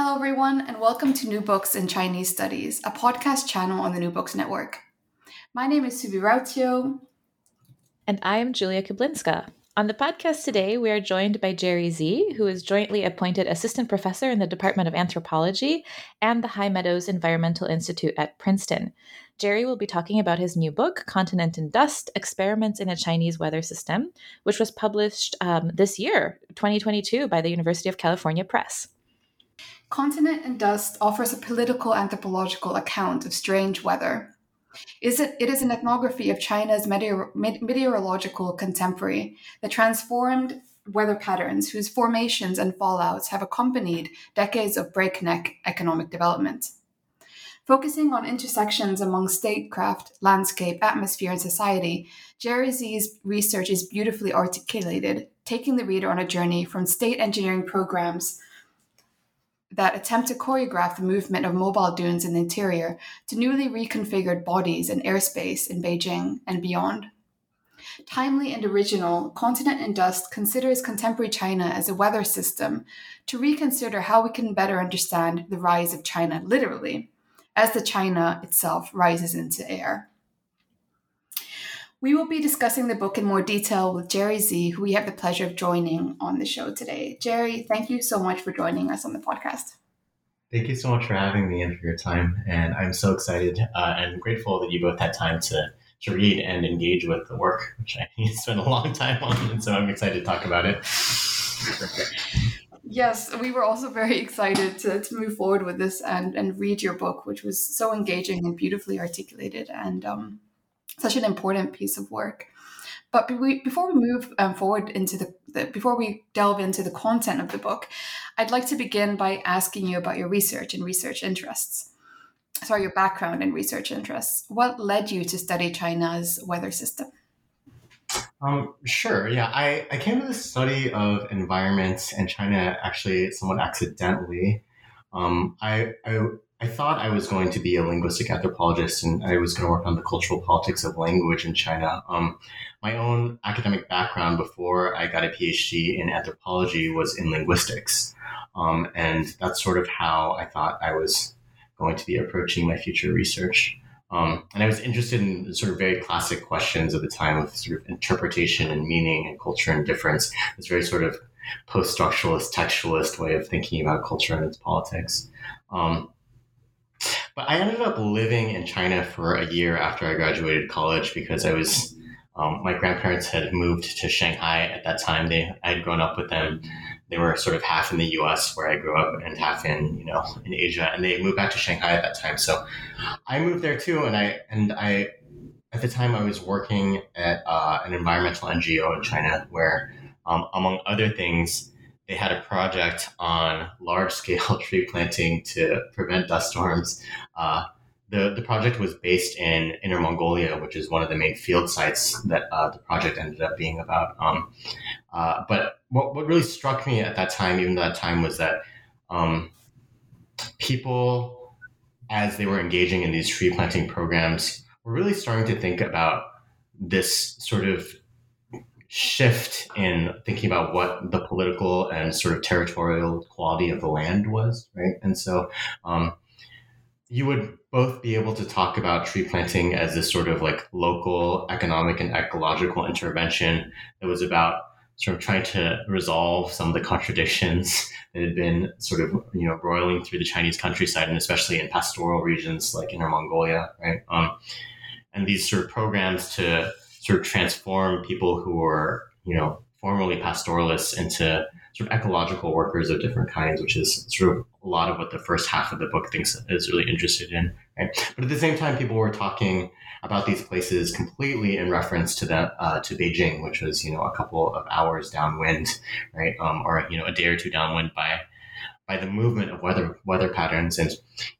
Hello, everyone, and welcome to New Books in Chinese Studies, a podcast channel on the New Books Network. My name is Subi Rautio. And I am Julia Kablinska. On the podcast today, we are joined by Jerry Zee, who is jointly appointed assistant professor in the Department of Anthropology and the High Meadows Environmental Institute at Princeton. Jerry will be talking about his new book, Continent in Dust Experiments in a Chinese Weather System, which was published um, this year, 2022, by the University of California Press. Continent in Dust offers a political anthropological account of strange weather. Is it, it is an ethnography of China's meteor, meteorological contemporary, the transformed weather patterns whose formations and fallouts have accompanied decades of breakneck economic development. Focusing on intersections among statecraft, landscape, atmosphere, and society, Jerry Zee's research is beautifully articulated, taking the reader on a journey from state engineering programs that attempt to choreograph the movement of mobile dunes in the interior to newly reconfigured bodies and airspace in Beijing and beyond. Timely and original, Continent in Dust considers contemporary China as a weather system to reconsider how we can better understand the rise of China literally, as the China itself rises into air. We will be discussing the book in more detail with Jerry Zee, who we have the pleasure of joining on the show today. Jerry, thank you so much for joining us on the podcast. Thank you so much for having me and for your time. And I'm so excited uh, and grateful that you both had time to, to read and engage with the work, which I spent a long time on. And so I'm excited to talk about it. yes, we were also very excited to, to move forward with this and, and read your book, which was so engaging and beautifully articulated. And um, such an important piece of work. But before we move um, forward into the, before we delve into the content of the book, I'd like to begin by asking you about your research and research interests. Sorry, your background and research interests. What led you to study China's weather system? Um, sure. Yeah, I, I came to the study of environments in China actually somewhat accidentally. Um, I, I I thought I was going to be a linguistic anthropologist and I was going to work on the cultural politics of language in China. Um, my own academic background before I got a PhD in anthropology was in linguistics. Um, and that's sort of how I thought I was going to be approaching my future research. Um, and I was interested in sort of very classic questions of the time of sort of interpretation and meaning and culture and difference. This very sort of post-structuralist, textualist way of thinking about culture and its politics. Um, but I ended up living in China for a year after I graduated college because I was, um, my grandparents had moved to Shanghai at that time. They, I had grown up with them. They were sort of half in the U.S. where I grew up and half in, you know, in Asia. And they moved back to Shanghai at that time. So I moved there too. And I, and I, at the time I was working at uh, an environmental NGO in China where, um, among other things, they had a project on large scale tree planting to prevent dust storms. Uh, the, the project was based in Inner Mongolia, which is one of the main field sites that uh, the project ended up being about. Um, uh, but what, what really struck me at that time, even that time, was that um, people, as they were engaging in these tree planting programs, were really starting to think about this sort of shift in thinking about what the political and sort of territorial quality of the land was, right? And so um, you would both be able to talk about tree planting as this sort of like local economic and ecological intervention that was about sort of trying to resolve some of the contradictions that had been sort of you know roiling through the Chinese countryside, and especially in pastoral regions like Inner Mongolia, right? Um, and these sort of programs to sort of transform people who were you know formerly pastoralists into sort of ecological workers of different kinds, which is sort of a lot of what the first half of the book thinks is really interested in. Right? But at the same time, people were talking about these places completely in reference to the uh, to Beijing, which was you know a couple of hours downwind, right, um, or you know a day or two downwind by by the movement of weather weather patterns, and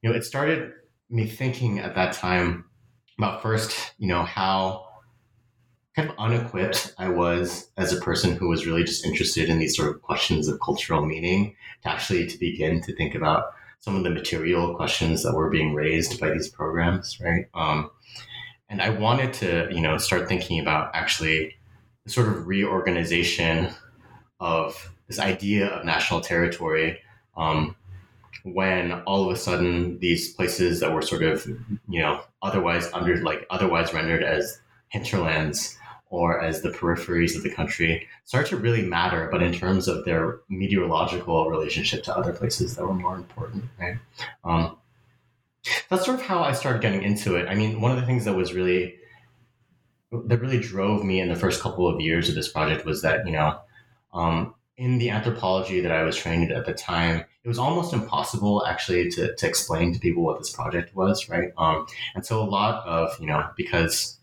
you know it started me thinking at that time about first, you know how kind of unequipped I was as a person who was really just interested in these sort of questions of cultural meaning to actually to begin to think about some of the material questions that were being raised by these programs, right? Um, and I wanted to, you know, start thinking about actually the sort of reorganization of this idea of national territory um, when all of a sudden these places that were sort of, you know, otherwise under like otherwise rendered as hinterlands or as the peripheries of the country start to really matter, but in terms of their meteorological relationship to other places that were more important, right? Um, that's sort of how I started getting into it. I mean, one of the things that was really that really drove me in the first couple of years of this project was that you know um, in the anthropology that I was trained at the time, it was almost impossible actually to, to explain to people what this project was, right? Um, and so a lot of you know because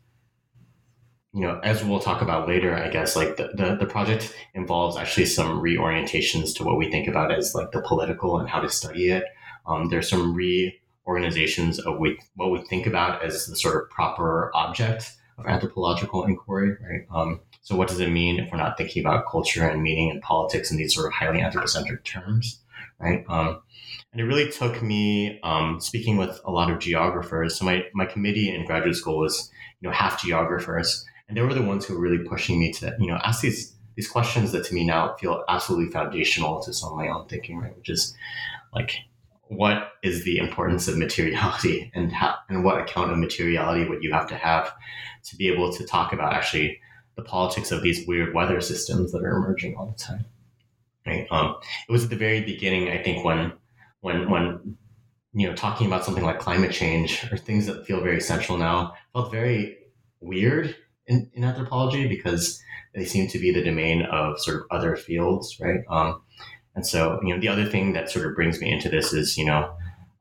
you know, as we'll talk about later, I guess like the, the, the, project involves actually some reorientations to what we think about as like the political and how to study it. Um, there's some reorganizations of we, what we think about as the sort of proper object of anthropological inquiry, right? Um, so what does it mean if we're not thinking about culture and meaning and politics in these sort of highly anthropocentric terms, right? Um, and it really took me um, speaking with a lot of geographers. So my, my committee in graduate school was, you know, half geographers, and they were the ones who were really pushing me to, you know, ask these these questions that to me now feel absolutely foundational to some of my own thinking, right? Which is like, what is the importance of materiality and how, and what account of materiality would you have to have to be able to talk about actually the politics of these weird weather systems that are emerging all the time right um, it was at the very beginning i think when when when you know talking about something like climate change or things that feel very central now felt very weird in, in anthropology because they seem to be the domain of sort of other fields right um, and so, you know, the other thing that sort of brings me into this is, you know,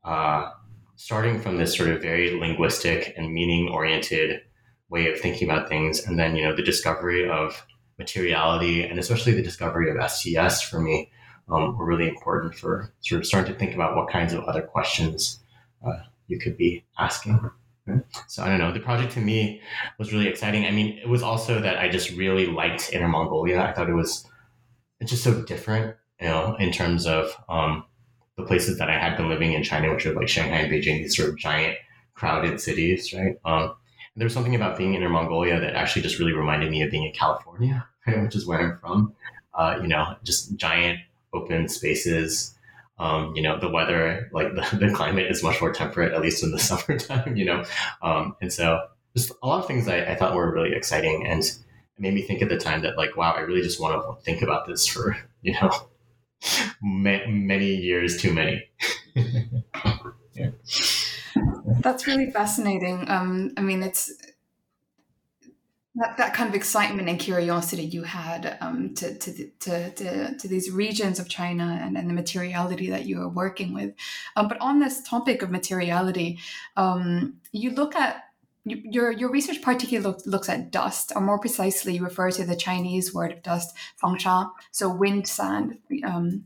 uh, starting from this sort of very linguistic and meaning oriented way of thinking about things, and then, you know, the discovery of materiality and especially the discovery of STS for me um, were really important for sort of starting to think about what kinds of other questions uh, you could be asking. So I don't know. The project to me was really exciting. I mean, it was also that I just really liked Inner Mongolia. I thought it was it's just so different you know, in terms of um, the places that I had been living in China, which are like Shanghai and Beijing, these sort of giant crowded cities, right? Um, there was something about being in Inner Mongolia that actually just really reminded me of being in California, which is where I'm from. Uh, you know, just giant open spaces. Um, you know, the weather, like the, the, climate is much more temperate, at least in the summertime, you know. Um, and so just a lot of things I, I thought were really exciting and it made me think at the time that like, wow, I really just want to think about this for, you know, many years too many. yeah. That's really fascinating. Um, I mean, it's that, that kind of excitement and curiosity you had um, to, to, to, to, to, these regions of China and, and the materiality that you are working with. Um, but on this topic of materiality, um, you look at your your research particularly look, looks at dust, or more precisely, you refer to the Chinese word of dust, fengsha, so wind sand, um,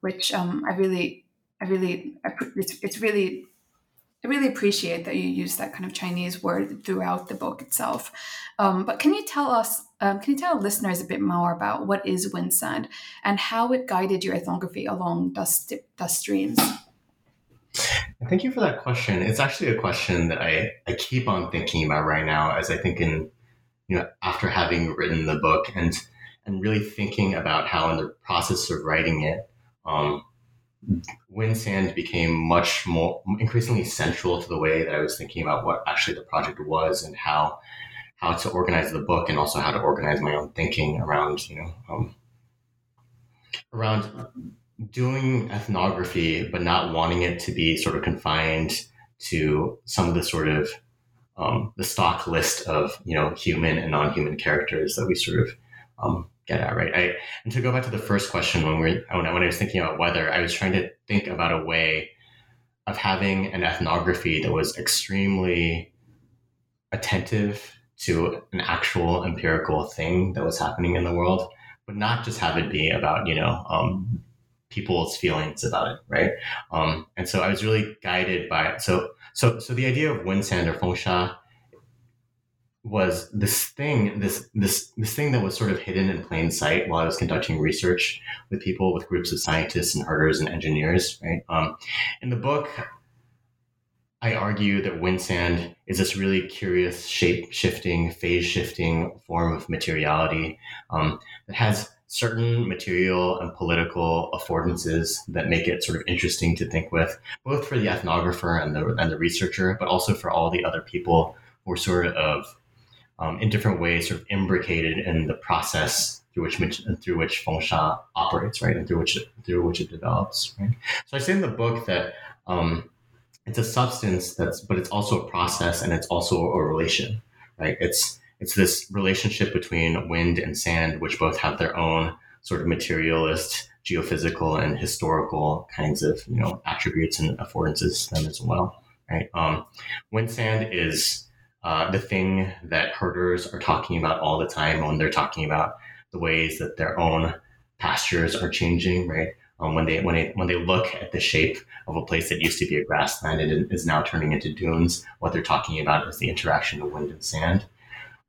which um, I really, I really, it's, it's really, I really appreciate that you use that kind of Chinese word throughout the book itself. Um, but can you tell us, um, can you tell listeners a bit more about what is wind sand and how it guided your ethnography along dust dust streams? Thank you for that question. It's actually a question that I, I keep on thinking about right now as I think in, you know, after having written the book and, and really thinking about how in the process of writing it, um, wind sand became much more increasingly central to the way that I was thinking about what actually the project was and how how to organize the book and also how to organize my own thinking around, you know, um, around doing ethnography, but not wanting it to be sort of confined to some of the sort of um, the stock list of you know human and non-human characters that we sort of um, get at, right? I, and to go back to the first question, when we when I, when I was thinking about weather, I was trying to think about a way of having an ethnography that was extremely attentive to an actual empirical thing that was happening in the world, but not just have it be about you know um, people's feelings about it, right? Um, and so I was really guided by so so so the idea of wind sand or fengsha was this thing this this this thing that was sort of hidden in plain sight while I was conducting research with people with groups of scientists and herders and engineers, right? Um, in the book, I argue that wind sand is this really curious shape shifting, phase shifting form of materiality um, that has certain material and political affordances that make it sort of interesting to think with, both for the ethnographer and the and the researcher, but also for all the other people who are sort of um, in different ways, sort of imbricated in the process through which through which fengsha operates, right, and through which through which it develops. Right? So I say in the book that. Um, it's a substance that's but it's also a process and it's also a relation right it's it's this relationship between wind and sand, which both have their own sort of materialist, geophysical, and historical kinds of you know attributes and affordances to them as well. Right? Um, wind sand is uh, the thing that herders are talking about all the time when they're talking about the ways that their own pastures are changing. Right? Um, when they when they when they look at the shape of a place that used to be a grassland and is now turning into dunes, what they're talking about is the interaction of wind and sand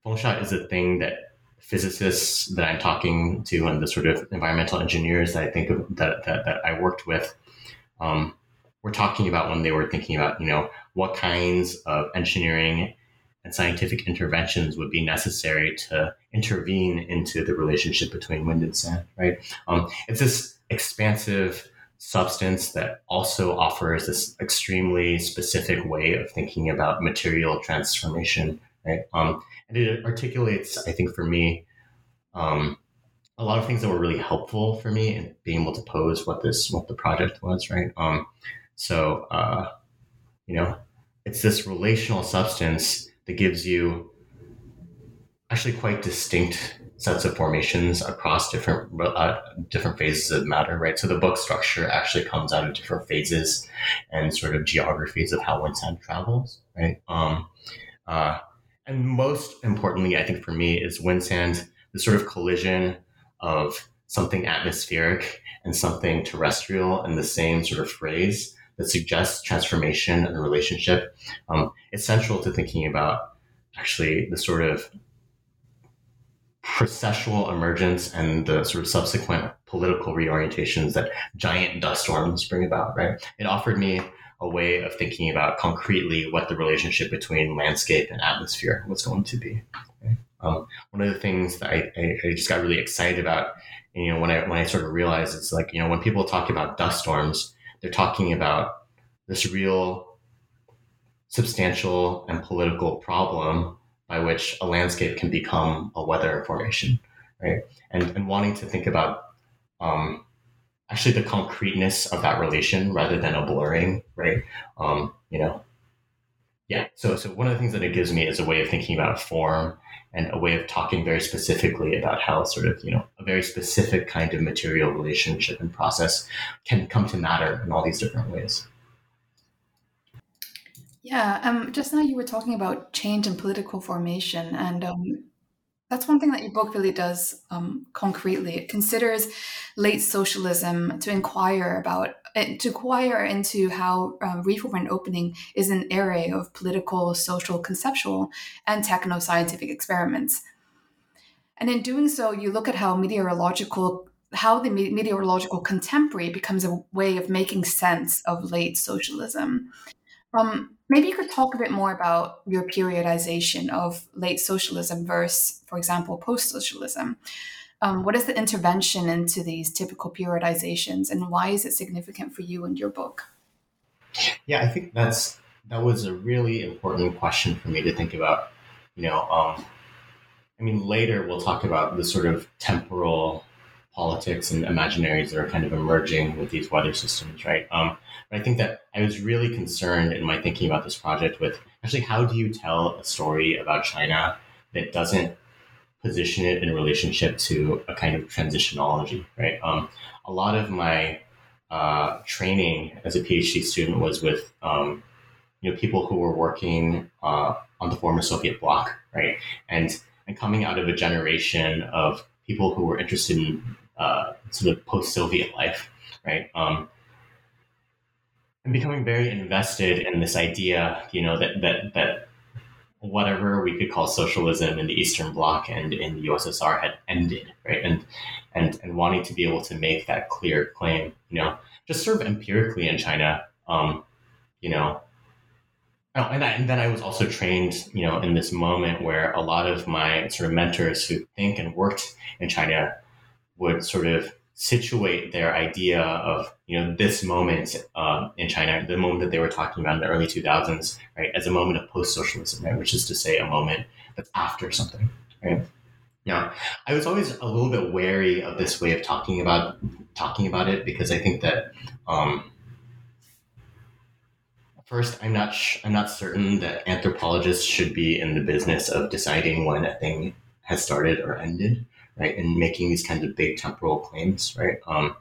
fengsha is a thing that physicists that I'm talking to and the sort of environmental engineers that I think of, that, that, that I worked with um, were talking about when they were thinking about, you know, what kinds of engineering and scientific interventions would be necessary to intervene into the relationship between wind and sand, right? Um, it's this expansive substance that also offers this extremely specific way of thinking about material transformation, right? Um, and it articulates, I think, for me, um, a lot of things that were really helpful for me in being able to pose what this what the project was, right? Um, so uh, you know, it's this relational substance that gives you actually quite distinct sets of formations across different uh, different phases of matter, right? So the book structure actually comes out of different phases and sort of geographies of how wind sand travels, right? Um, uh, and most importantly, I think for me, is wind sand, the sort of collision of something atmospheric and something terrestrial in the same sort of phrase that suggests transformation and a relationship. Um, it's central to thinking about actually the sort of processual emergence and the sort of subsequent political reorientations that giant dust storms bring about, right? It offered me a way of thinking about concretely what the relationship between landscape and atmosphere was going to be. Um, one of the things that I, I, I, just got really excited about, you know, when I when I sort of realized it's like, you know, when people talk about dust storms, they're talking about this real substantial and political problem by which a landscape can become a weather formation, right? And and wanting to think about um, actually the concreteness of that relation rather than a blurring, right? Um, you know, yeah. So, so one of the things that it gives me is a way of thinking about form and a way of talking very specifically about how sort of you know a very specific kind of material relationship and process can come to matter in all these different ways. Yeah, um, just now you were talking about change in political formation, and um, that's one thing that your book really does um, concretely. It considers late socialism to inquire about eh, to inquire into how um, reform and opening is an array of political, social, conceptual, and techno-scientific experiments. And in doing so, you look at how meteorological how the meteorological contemporary becomes a way of making sense of late socialism. Um, maybe you could talk a bit more about your periodization of late socialism versus, for example, post socialism. Um, what is the intervention into these typical periodizations, and why is it significant for you and your book? Yeah, I think that's that was a really important question for me to think about. You know, um, I mean, later we'll talk about the sort of temporal politics and imaginaries that are kind of emerging with these weather systems, right? Um, but I think that I was really concerned in my thinking about this project with actually how do you tell a story about China that doesn't position it in relationship to a kind of transitionology, right? Um, a lot of my uh, training as a PhD student was with um, you know people who were working uh, on the former Soviet bloc, right? And and coming out of a generation of people who were interested in uh, sort of post-Soviet life, right? Um, and becoming very invested in this idea, you know, that that that whatever we could call socialism in the Eastern Bloc and in the USSR had ended, right? And and and wanting to be able to make that clear claim, you know, just sort of empirically in China, um, you know. Oh, and, I, and then I was also trained, you know, in this moment where a lot of my sort of mentors who think and worked in China would sort of situate their idea of you know this moment um, in China, the moment that they were talking about in the early 2000s, right, as a moment of post-socialism, right, which is to say a moment that's after something, right. Now, I was always a little bit wary of this way of talking about talking about it because I think that um, first, I'm not sh- I'm not certain that anthropologists should be in the business of deciding when a thing has started or ended right? And making these kinds of big temporal claims, right? Um,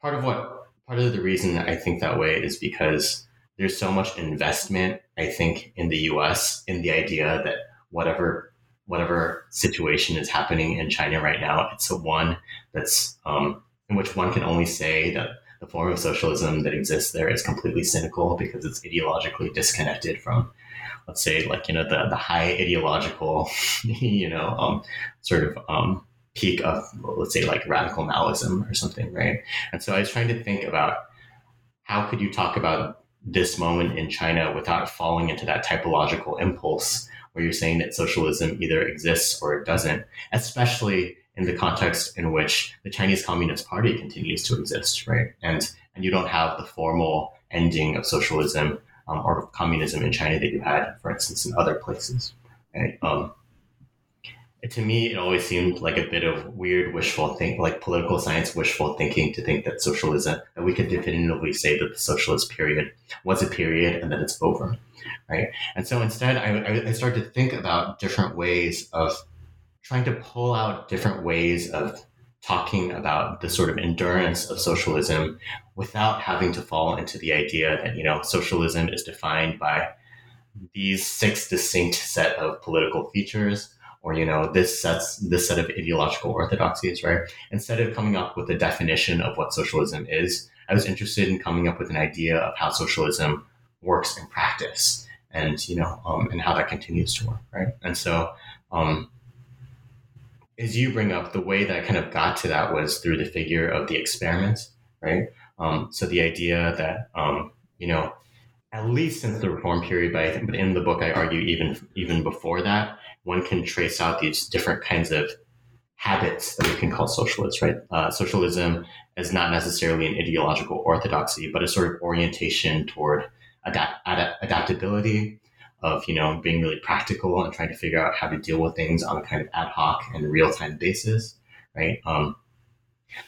part of what, part of the reason I think that way is because there's so much investment, I think, in the U.S. in the idea that whatever whatever situation is happening in China right now, it's a one that's um, in which one can only say that the form of socialism that exists there is completely cynical because it's ideologically disconnected from let's say like you know the the high ideological you know um, sort of um, peak of let's say like radical Maoism or something, right? And so I was trying to think about how could you talk about this moment in China without falling into that typological impulse where you're saying that socialism either exists or it doesn't, especially in the context in which the Chinese Communist Party continues to exist, right? And and you don't have the formal ending of socialism um, or communism in China that you had, for instance, in other places. Right? Um, to me, it always seemed like a bit of weird wishful think, like political science wishful thinking, to think that socialism that we could definitively say that the socialist period was a period and that it's over, right? And so instead, I, I started to think about different ways of trying to pull out different ways of talking about the sort of endurance of socialism without having to fall into the idea that you know socialism is defined by these six distinct set of political features or you know this sets this set of ideological orthodoxies right? Instead of coming up with a definition of what socialism is i was interested in coming up with an idea of how socialism works in practice and you know um, and how that continues to work right? And so um, as you bring up the way that i kind of got to that was through the figure of the experiment right? Um, so the idea that um, you know at least since the reform period but i think but in the book i argue even even before that one can trace out these different kinds of habits that we can call socialists, right? Uh, socialism is not necessarily an ideological orthodoxy, but a sort of orientation toward adapt- ad- adaptability, of you know being really practical and trying to figure out how to deal with things on a kind of ad hoc and real time basis, right? Um,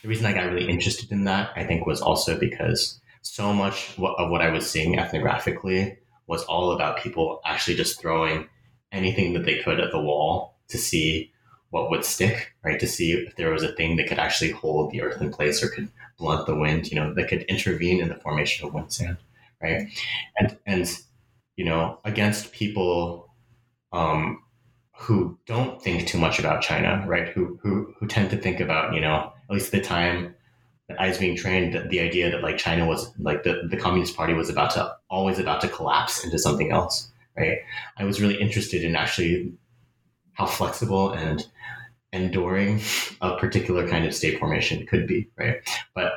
the reason I got really interested in that, I think, was also because so much of what I was seeing ethnographically was all about people actually just throwing anything that they could at the wall to see what would stick, right? To see if there was a thing that could actually hold the earth in place or could blunt the wind, you know, that could intervene in the formation of wind sand, right? And and you know, against people um, who don't think too much about China, right? Who who who tend to think about, you know, at least at the time that I was being trained, that the idea that like China was like the, the Communist Party was about to always about to collapse into something else, right? I was really interested in actually how flexible and enduring a particular kind of state formation could be, right? But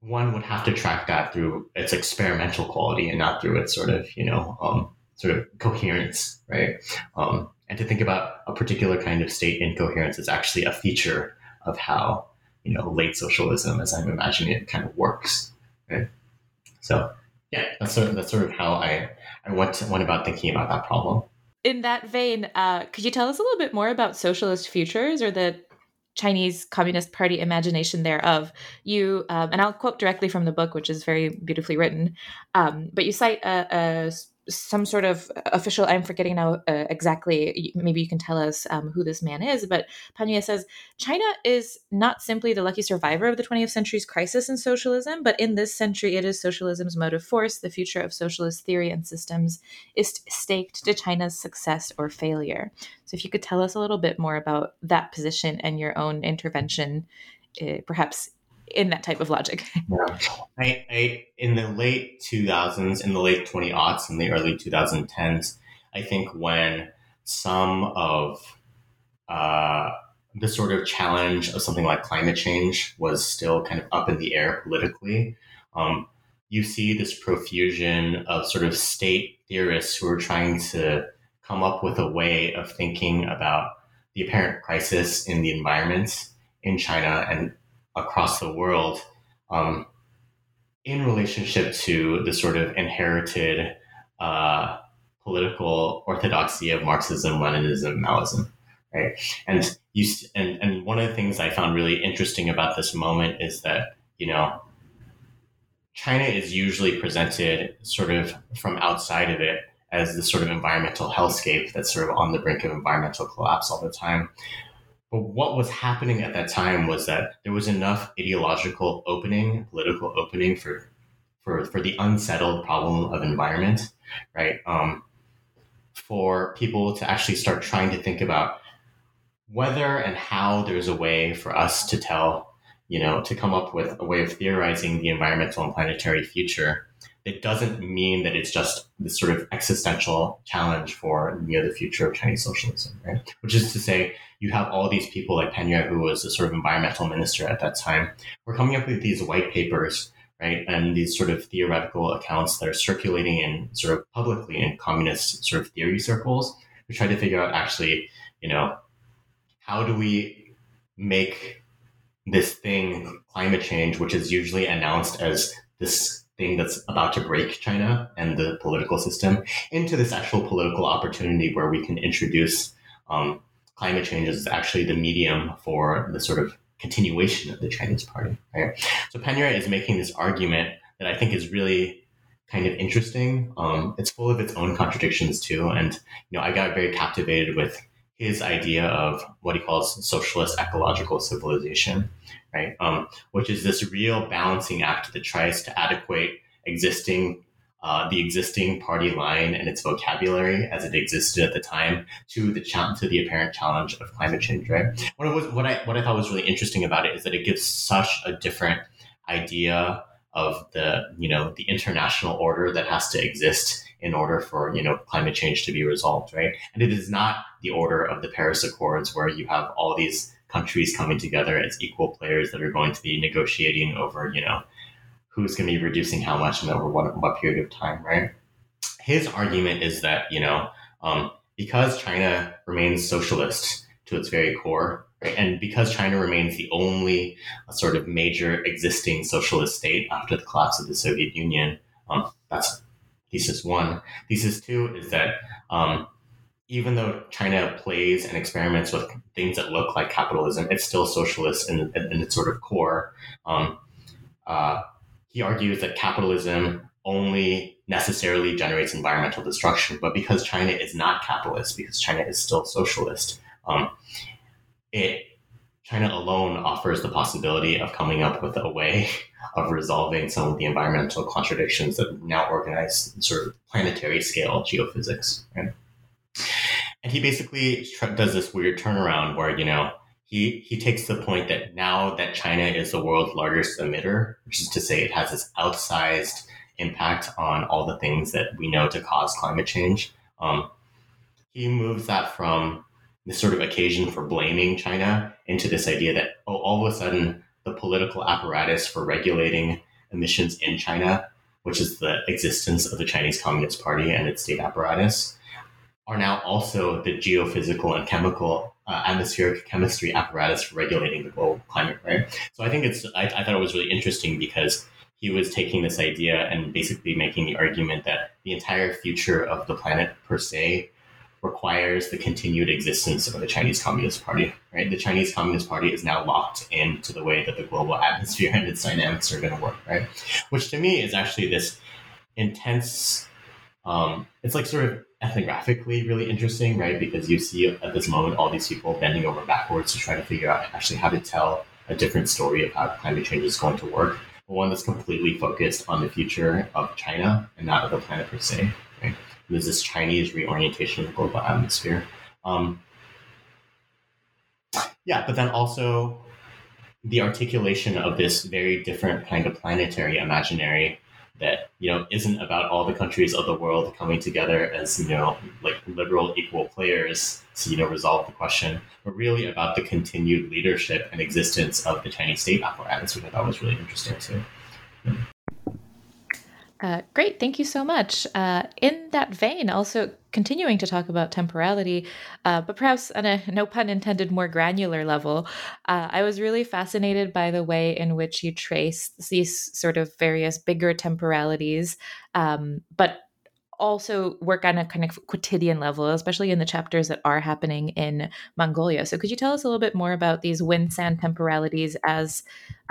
one would have to track that through its experimental quality and not through its sort of, you know, um, sort of coherence, right? Um, and to think about a particular kind of state incoherence is actually a feature of how, you know, late socialism, as I'm imagining it, kind of works, right? So, yeah, that's sort of, that's sort of how I I went went about thinking about that problem. in that vein, uh, could you tell us a little bit more about socialist futures or the Chinese Communist Party imagination thereof? You um, and I'll quote directly from the book, which is very beautifully written. Um, but you cite a, a some sort of official i'm forgetting now uh, exactly maybe you can tell us um, who this man is but Pan says china is not simply the lucky survivor of the 20th century's crisis in socialism but in this century it is socialism's motive force the future of socialist theory and systems is staked to china's success or failure. So if you could tell us a little bit more about that position and your own intervention uh, perhaps in that type of logic. yeah. I, I, in the late 2000s, in the late 20 aughts, in the early 2010s, I think when some of uh, the sort of challenge of something like climate change was still kind of up in the air politically, um, you see this profusion of sort of state theorists who are trying to come up with a way of thinking about the apparent crisis in the environment in China and across the world um, in relationship to the sort of inherited uh, political orthodoxy of Marxism, Leninism, Maoism, right? And you and and one of the things I found really interesting about this moment is that you know China is usually presented sort of from outside of it as this sort of environmental hellscape that's sort of on the brink of environmental collapse all the time. But what was happening at that time was that there was enough ideological opening, political opening for for for the unsettled problem of environment, right? Um, for people to actually start trying to think about whether and how there's a way for us to tell, you know, to come up with a way of theorizing the environmental and planetary future it doesn't mean that it's just this sort of existential challenge for you know the future of Chinese socialism, right? Which is to say, you have all these people like Yue, who was a sort of environmental minister at that time, were coming up with these white papers, right, and these sort of theoretical accounts that are circulating in sort of publicly in communist sort of theory circles to try to figure out actually, you know, how do we make this thing climate change, which is usually announced as this thing that's about to break China and the political system into this actual political opportunity where we can introduce um, climate change as actually the medium for the sort of continuation of the Chinese party. Right? So Yue is making this argument that I think is really kind of interesting. Um, it's full of its own contradictions too, and you know I got very captivated with his idea of what he calls socialist ecological civilization, right? Um, which is this real balancing act that tries to adequate existing uh, the existing party line and its vocabulary as it existed at the time to the cha- to the apparent challenge of climate change. Right. What was what I what I thought was really interesting about it is that it gives such a different idea of the you know the international order that has to exist in order for you know climate change to be resolved right and it is not the order of the paris accords where you have all these countries coming together as equal players that are going to be negotiating over, you know, who's going to be reducing how much and over what, what period of time, right? His argument is that, you know, um, because China remains socialist to its very core, right, and because China remains the only uh, sort of major existing socialist state after the collapse of the Soviet Union, um, that's thesis one. Thesis two is that um, even though China plays and experiments with things that look like capitalism, it's still socialist in, in, its sort of core. Um, uh, he argues that capitalism only necessarily generates environmental destruction, but because China is not capitalist, because China is still socialist, um, it China alone offers the possibility of coming up with a way of resolving some of the environmental contradictions that now organize sort of planetary scale geophysics. Right? And he basically does this weird turnaround where, you know, he, he takes the point that now that China is the world's largest emitter, which is to say it has this outsized impact on all the things that we know to cause climate change, um, he moves that from this sort of occasion for blaming China into this idea that, oh, all of a sudden the political apparatus for regulating emissions in China, which is the existence of the Chinese Communist Party and its state apparatus, are now also the geophysical and chemical uh, atmospheric chemistry apparatus for regulating the global climate, right? So I think it's, I, I thought it was really interesting because he was taking this idea and basically making the argument that the entire future of the planet per se requires the continued existence of the Chinese Communist Party. Right, the Chinese Communist Party is now locked into the way that the global atmosphere and its dynamics are going to work. Right, which to me is actually this intense. Um, it's like sort of ethnographically really interesting, right? Because you see at this moment all these people bending over backwards to try to figure out actually how to tell a different story of how climate change is going to work, one that's completely focused on the future of China and not of the planet per se. Right? There's this Chinese reorientation of the global atmosphere. Um, yeah, but then also the articulation of this very different kind of planetary imaginary that you know isn't about all the countries of the world coming together as you know like liberal equal players to you know resolve the question, but really about the continued leadership and existence of the Chinese state apparatus, which I thought was really interesting too. Uh, great, thank you so much. Uh, in that vein, also continuing to talk about temporality, uh, but perhaps on a no pun intended more granular level, uh, I was really fascinated by the way in which you trace these sort of various bigger temporalities, um, but also work on a kind of quotidian level, especially in the chapters that are happening in Mongolia. So, could you tell us a little bit more about these wind sand temporalities as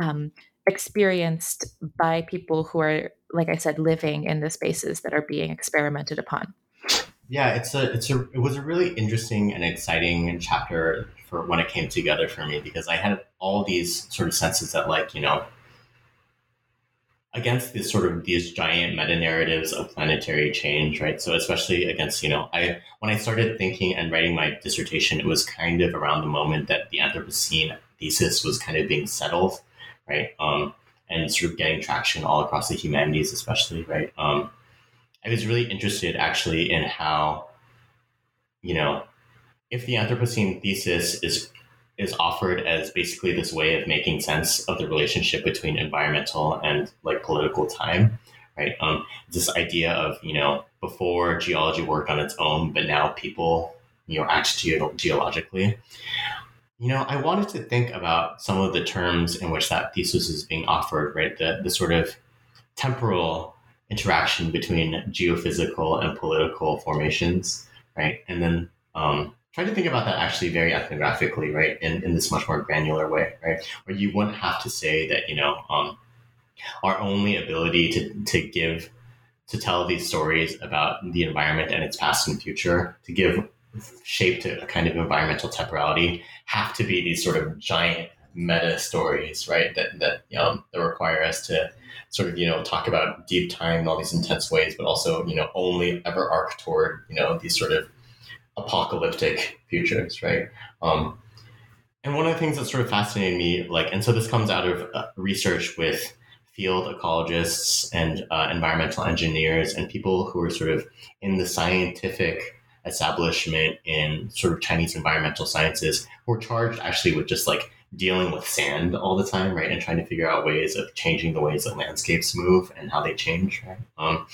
um, experienced by people who are, like I said, living in the spaces that are being experimented upon. Yeah, it's a it's a it was a really interesting and exciting chapter for when it came together for me because I had all these sort of senses that like, you know, against this sort of these giant meta narratives of planetary change, right? So especially against, you know, I when I started thinking and writing my dissertation, it was kind of around the moment that the Anthropocene thesis was kind of being settled right? Um, and sort of getting traction all across the humanities, especially, right? Um, I was really interested actually in how, you know, if the Anthropocene thesis is is offered as basically this way of making sense of the relationship between environmental and like political time, right? Um, this idea of you know before geology worked on its own, but now people you know act ge- geologically you know, I wanted to think about some of the terms in which that thesis is being offered, right? The, the sort of temporal interaction between geophysical and political formations, right? And then um, try to think about that actually very ethnographically, right? In, in this much more granular way, right? Where you wouldn't have to say that, you know, um, our only ability to, to give, to tell these stories about the environment and its past and future, to give shape to a kind of environmental temporality have to be these sort of giant meta stories, right? That that you know, that require us to sort of you know talk about deep time in all these intense ways, but also you know only ever arc toward you know these sort of apocalyptic futures, right? Um, and one of the things that sort of fascinated me, like, and so this comes out of uh, research with field ecologists and uh, environmental engineers and people who are sort of in the scientific establishment in sort of Chinese environmental sciences who are charged actually with just like dealing with sand all the time, right? And trying to figure out ways of changing the ways that landscapes move and how they change, right? Um,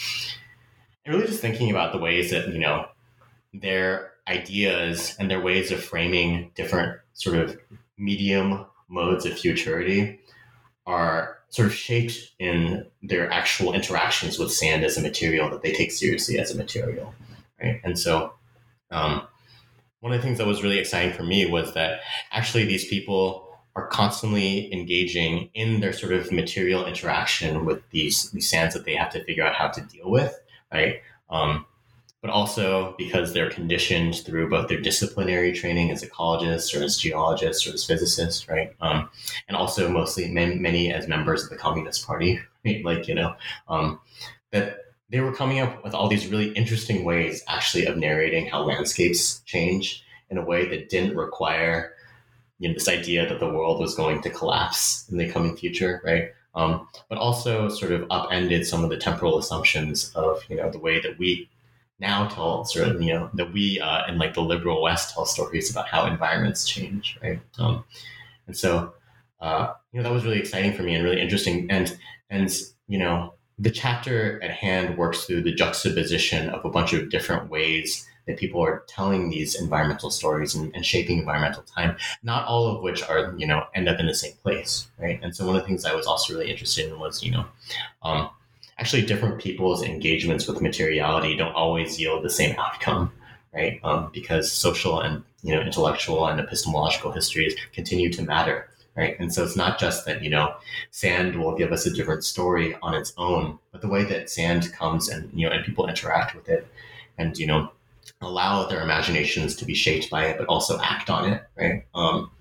and really just thinking about the ways that, you know, their ideas and their ways of framing different sort of medium modes of futurity are sort of shaped in their actual interactions with sand as a material that they take seriously as a material right? And so, um, one of the things that was really exciting for me was that actually these people are constantly engaging in their sort of material interaction with these, these sands that they have to figure out how to deal with, right? Um, but also because they're conditioned through both their disciplinary training as ecologists or as geologists or as physicists, right? Um, and also mostly many, many, as members of the Communist Party, right? Like, you know, um, that they were coming up with all these really interesting ways actually of narrating how landscapes change in a way that didn't require you know this idea that the world was going to collapse in the coming future right? Um, but also sort of upended some of the temporal assumptions of you know the way that we now tell sort of you know that we uh, in like the liberal west tell stories about how environments change right? Um, and so uh, you know that was really exciting for me and really interesting. And and you know the chapter at hand works through the juxtaposition of a bunch of different ways that people are telling these environmental stories and, and, shaping environmental time, not all of which are, you know, end up in the same place, right? And so one of the things I was also really interested in was, you know, um, actually different people's engagements with materiality don't always yield the same outcome, right? Um, because social and you know intellectual and epistemological histories continue to matter, right? And so it's not just that you know sand will give us a different story on its own, but the way that sand comes and you know and people interact with it, and you know allow their imaginations to be shaped by it, but also act on it, right? Um,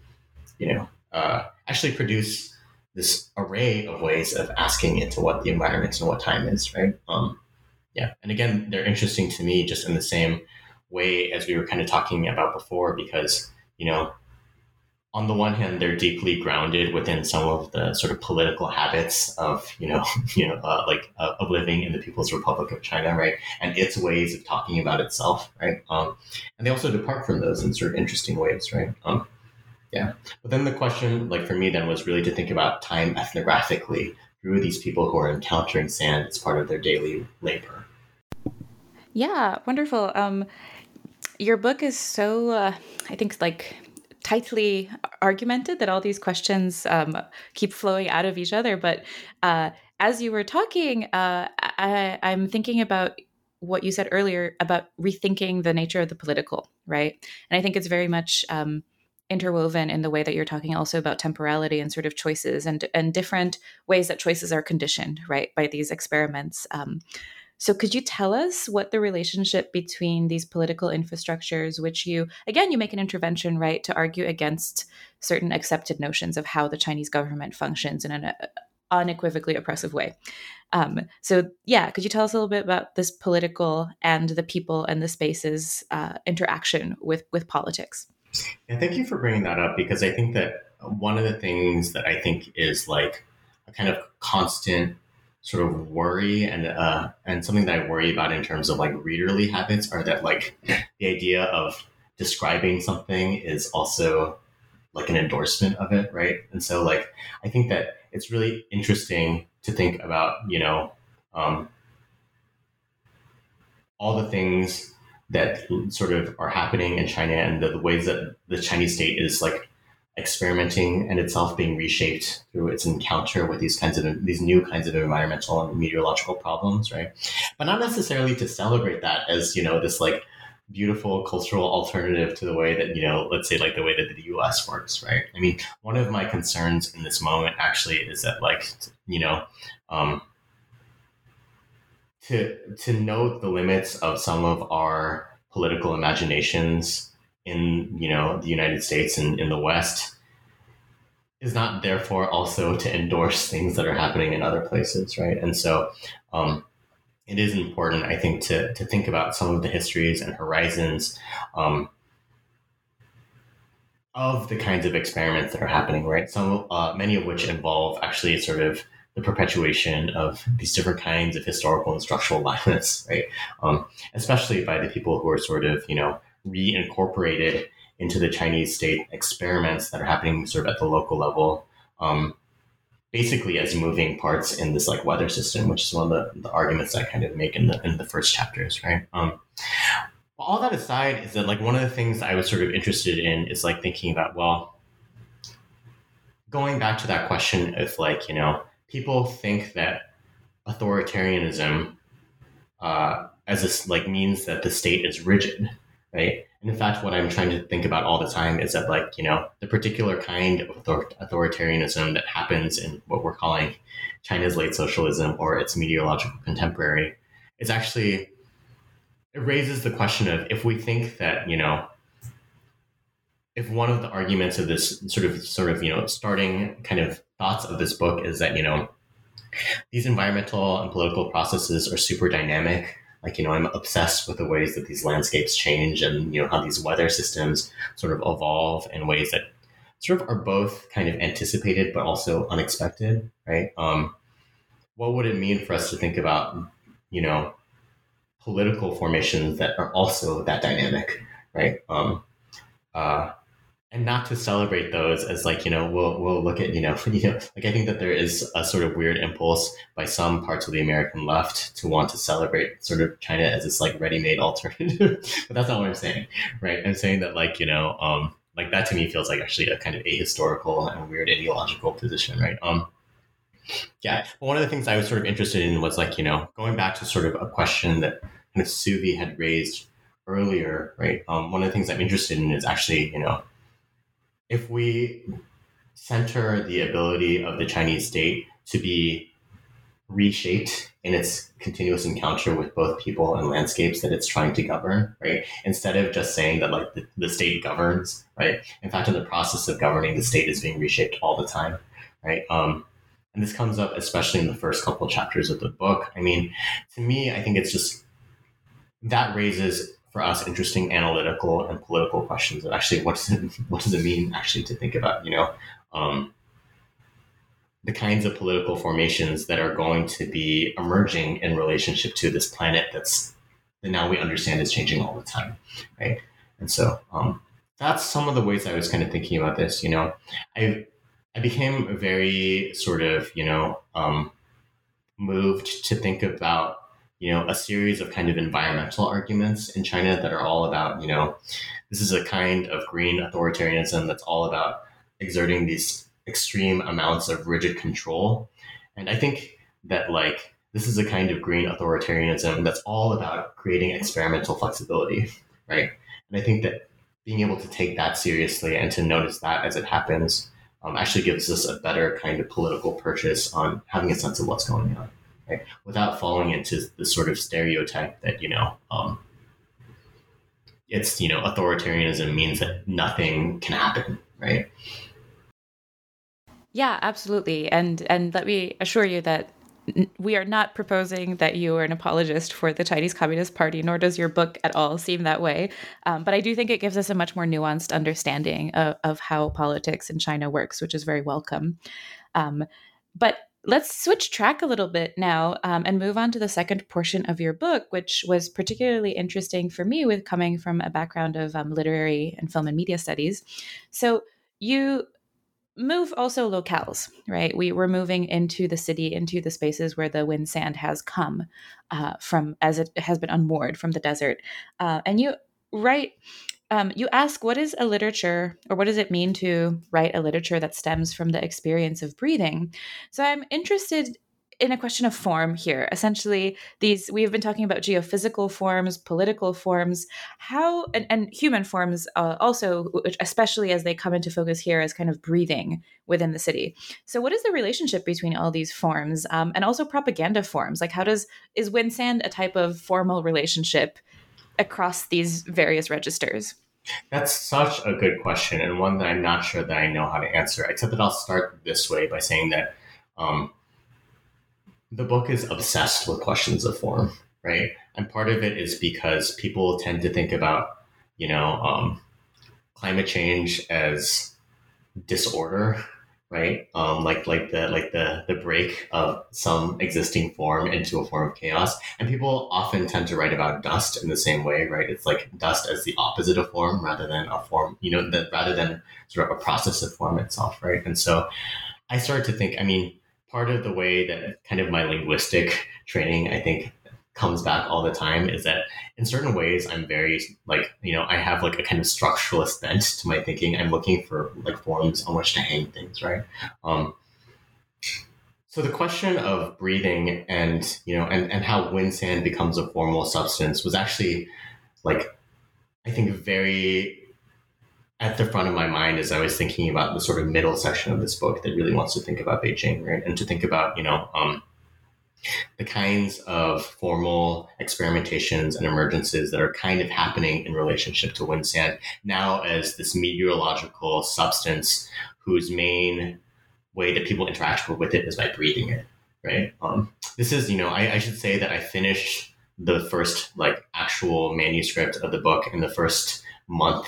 you know, uh, actually produce this array of ways of asking into what the environment and what time is, right? Um, yeah, and again, they're interesting to me just in the same way as we were kind of talking about before, because you know, on the one hand, they're deeply grounded within some of the sort of political habits of you know, you know, uh, like uh, of living in the People's Republic of China, right, and its ways of talking about itself, right, um, and they also depart from those in sort of interesting ways, right. Um, yeah. But then the question, like for me, then was really to think about time ethnographically through these people who are encountering sand as part of their daily labor. Yeah, wonderful. Um, your book is so, uh, I think, like tightly argumented that all these questions um, keep flowing out of each other. But uh, as you were talking, uh, I, I'm thinking about what you said earlier about rethinking the nature of the political, right? And I think it's very much um, interwoven in the way that you're talking also about temporality and sort of choices and and different ways that choices are conditioned right by these experiments um, so could you tell us what the relationship between these political infrastructures which you again you make an intervention right to argue against certain accepted notions of how the chinese government functions in an uh, unequivocally oppressive way? Um, so yeah could you tell us a little bit about this political and the people and the spaces uh, interaction with with politics? And thank you for bringing that up because I think that one of the things that I think is like a kind of constant sort of worry and uh, and something that I worry about in terms of like readerly habits are that like the idea of describing something is also like an endorsement of it, right? And so like I think that it's really interesting to think about, you know, um, all the things that sort of are happening in China and the, the ways that the Chinese state is like experimenting and itself being reshaped through its encounter with these kinds of these new kinds of environmental and meteorological problems, right? But not necessarily to celebrate that as you know this like beautiful cultural alternative to the way that you know let's say like the way that the us works right i mean one of my concerns in this moment actually is that like you know um, to to note the limits of some of our political imaginations in you know the United States and in the West is not therefore also to endorse things that are happening in other places, right? And so um, it is important, I think, to to think about some of the histories and horizons. Um, of the kinds of experiments that are happening, right? Some, uh, many of which involve actually sort of the perpetuation of these different kinds of historical and structural violence, right? Um, especially by the people who are sort of, you know, reincorporated into the Chinese state experiments that are happening sort of at the local level, um, basically as moving parts in this like weather system, which is one of the, the arguments I kind of make in the in the first chapters, right? Um, all that aside, is that like one of the things I was sort of interested in is like thinking about well, going back to that question of like you know people think that authoritarianism uh, as this like means that the state is rigid, right? And in fact, what I'm trying to think about all the time is that like you know the particular kind of author- authoritarianism that happens in what we're calling China's late socialism or its meteorological contemporary is actually it raises the question of if we think that you know if one of the arguments of this sort of sort of you know starting kind of thoughts of this book is that you know these environmental and political processes are super dynamic like you know i'm obsessed with the ways that these landscapes change and you know how these weather systems sort of evolve in ways that sort of are both kind of anticipated but also unexpected right? Um, what would it mean for us to think about you know political formations that are also that dynamic right? Um, uh, and not to celebrate those as like you know we'll we'll look at you know you know like I think that there is a sort of weird impulse by some parts of the American left to want to celebrate sort of China as this like ready-made alternative, but that's not what I'm saying, right? I'm saying that like you know um like that to me feels like actually a kind of ahistorical and weird ideological position, right? Um, yeah, but one of the things I was sort of interested in was like you know going back to sort of a question that kind of Suvi had raised earlier, right? Um, one of the things I'm interested in is actually, you know, if we center the ability of the Chinese state to be reshaped in its continuous encounter with both people and landscapes that it's trying to govern, right? Instead of just saying that like the, the state governs, right? In fact, in the process of governing, the state is being reshaped all the time, right? Um, and this comes up especially in the first couple chapters of the book. I mean, to me, I think it's just that raises for us interesting analytical and political questions of actually what does it what does it mean actually to think about you know? Um, the kinds of political formations that are going to be emerging in relationship to this planet that's that now we understand is changing all the time right? And so um, that's some of the ways i was kind of thinking about this you know? I i became very sort of you know um, moved to think about you know, a series of kind of environmental arguments in China that are all about, you know, this is a kind of green authoritarianism that's all about exerting these extreme amounts of rigid control. And I think that like this is a kind of green authoritarianism that's all about creating experimental flexibility, right? And I think that being able to take that seriously and to notice that as it happens um, actually gives us a better kind of political purchase on having a sense of what's going on right? Without falling into the sort of stereotype that, you know, um, it's, you know, authoritarianism means that nothing can happen, right? Yeah, absolutely. And and let me assure you that we are not proposing that you are an apologist for the Chinese Communist Party, nor does your book at all seem that way. Um, but I do think it gives us a much more nuanced understanding of, of how politics in China works, which is very welcome. Um, but Let's switch track a little bit now um, and move on to the second portion of your book, which was particularly interesting for me with coming from a background of um, literary and film and media studies. So you move also locales, right? We were moving into the city, into the spaces where the wind sand has come uh, from as it has been unmoored from the desert. Uh, and you write um, you ask, what is a literature, or what does it mean to write a literature that stems from the experience of breathing? So I'm interested in a question of form here. Essentially, these we have been talking about geophysical forms, political forms, how and, and human forms uh, also, especially as they come into focus here as kind of breathing within the city. So, what is the relationship between all these forms, um, and also propaganda forms? Like, how does is wind sand a type of formal relationship across these various registers? That's such a good question, and one that I'm not sure that I know how to answer. Except that I'll start this way by saying that um, the book is obsessed with questions of form, right? And part of it is because people tend to think about, you know, um, climate change as disorder right? Um, like like the like the the break of some existing form into a form of chaos. And people often tend to write about dust in the same way, right? It's like dust as the opposite of form rather than a form, you know, that rather than sort of a process of form itself, right? And so I started to think, I mean, part of the way that kind of my linguistic training, I think, comes back all the time is that in certain ways i'm very like you know i have like a kind of structuralist bent to my thinking. I'm looking for like forms on which to hang things right? Um so the question of breathing and you know and, and how wind sand becomes a formal substance was actually like i think very at the front of my mind as i was thinking about the sort of middle section of this book that really wants to think about beijing right? And to think about you know um the kinds of formal experimentations and emergences that are kind of happening in relationship to wind sand now as this meteorological substance whose main way that people interact with it is by breathing it right? Um, this is you know I, I should say that i finished the first like actual manuscript of the book in the first month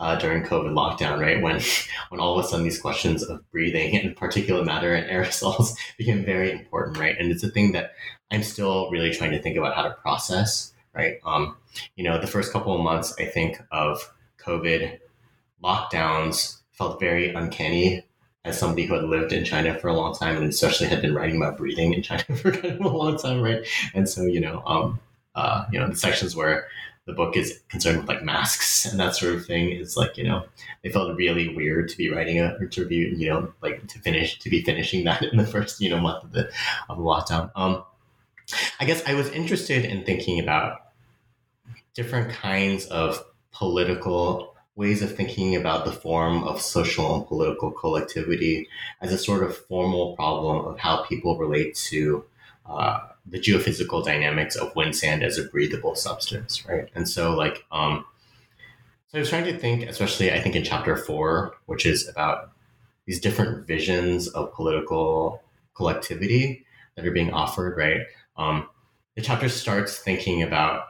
uh, during COVID lockdown, right? When when all of a sudden these questions of breathing and particulate matter and aerosols became very important, right? And it's a thing that I'm still really trying to think about how to process, right? Um, you know, the first couple of months, I think of COVID lockdowns felt very uncanny as somebody who had lived in China for a long time and especially had been writing about breathing in China for kind of a long time, right? And so, you know, um, uh, you know, the sections where the book is concerned with like masks and that sort of thing. It's like you know they felt really weird to be writing a to you know like to finish to be finishing that in the first you know month of the of the lockdown. Um i guess i was interested in thinking about different kinds of political ways of thinking about the form of social and political collectivity as a sort of formal problem of how people relate to uh, the geophysical dynamics of wind sand as a breathable substance, right? And so, like, um, so I was trying to think, especially I think in chapter four, which is about these different visions of political collectivity that are being offered, right? Um, the chapter starts thinking about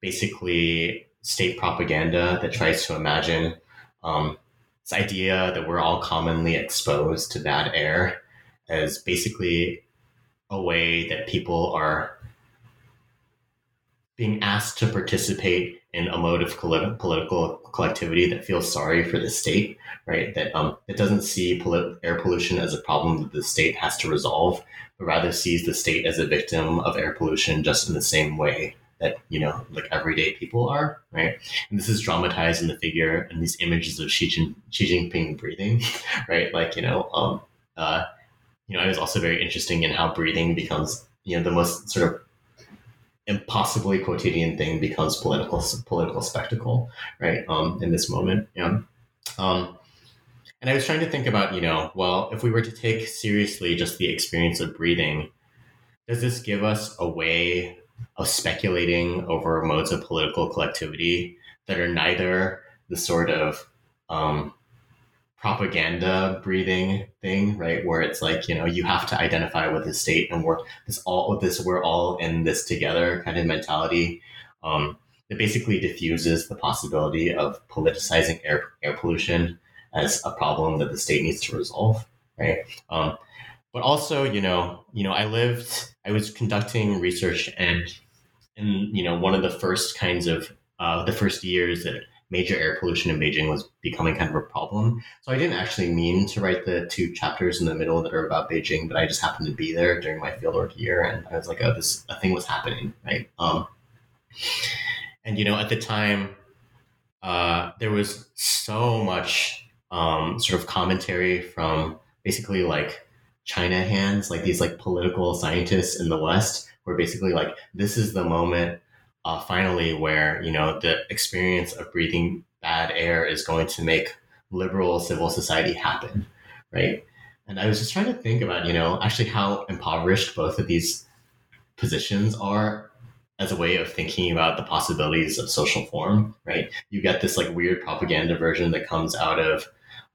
basically state propaganda that tries to imagine um, this idea that we're all commonly exposed to bad air as basically a way that people are being asked to participate in a mode of political collectivity that feels sorry for the state, right? That um, that doesn't see polit- air pollution as a problem that the state has to resolve, but rather sees the state as a victim of air pollution just in the same way that you know like everyday people are, right? And this is dramatized in the figure and these images of Xi, Jin- Xi Jinping breathing, right? Like you know, um, uh, you know, it was also very interesting in how breathing becomes you know the most sort of impossibly quotidian thing becomes political political spectacle, right? Um, in this moment, yeah. Um, and I was trying to think about, you know, well, if we were to take seriously just the experience of breathing, does this give us a way of speculating over modes of political collectivity that are neither the sort of um, propaganda breathing thing, right? Where it's like, you know, you have to identify with the state and we're this all this, we're all in this together kind of mentality. Um, that basically diffuses the possibility of politicizing air, air pollution as a problem that the state needs to resolve, right? Um, but also, you know, you know, I lived, I was conducting research and and you know, one of the first kinds of, uh, the first years that major air pollution in Beijing was becoming kind of a problem. So I didn't actually mean to write the two chapters in the middle that are about Beijing, but I just happened to be there during my fieldwork year, and I was like, oh, this a thing was happening, right? Um, and you know, at the time, uh, there was so much um, sort of commentary from basically like China hands, like these like political scientists in the West, were basically like, this is the moment uh, finally where you know the experience of breathing bad air is going to make liberal civil society happen right? And i was just trying to think about you know actually how impoverished both of these positions are as a way of thinking about the possibilities of social form right? You get this like weird propaganda version that comes out of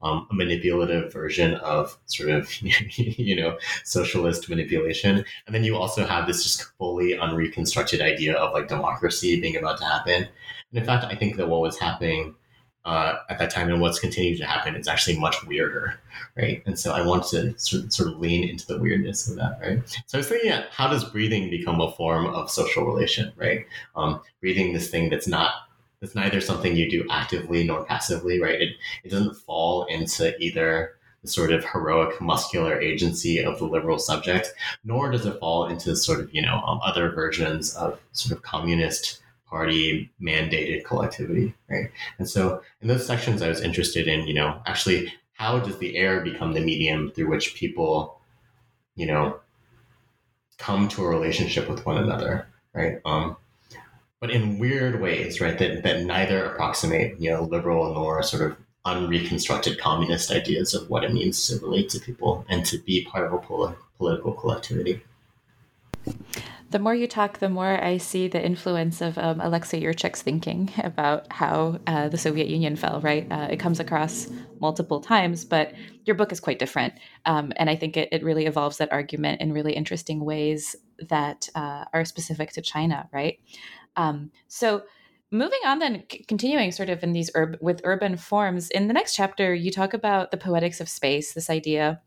um, a manipulative version of sort of you know socialist manipulation. And then you also have this just fully unreconstructed idea of like democracy being about to happen. And in fact i think that what was happening uh, at that time and what's continuing to happen is actually much weirder right? And so i want to sort of, sort of lean into the weirdness of that right? So i was thinking how does breathing become a form of social relation right? Um, breathing this thing that's not it's neither something you do actively nor passively, right? It, it doesn't fall into either the sort of heroic muscular agency of the liberal subject, nor does it fall into sort of, you know, um, other versions of sort of communist party mandated collectivity, right? And so in those sections, I was interested in, you know, actually how does the air become the medium through which people, you know, come to a relationship with one another, right? Um, but in weird ways, right? That that neither approximate, you know, liberal nor sort of unreconstructed communist ideas of what it means to relate to people and to be part of a pol- political collectivity. The more you talk, the more I see the influence of um, Alexei Yurchak's thinking about how uh, the Soviet Union fell, right? Uh, it comes across multiple times, but your book is quite different. Um, and I think it, it really evolves that argument in really interesting ways that uh, are specific to China, right? Um, so moving on then c- continuing sort of in these with urban forms in the next chapter you talk about the poetics of space this idea.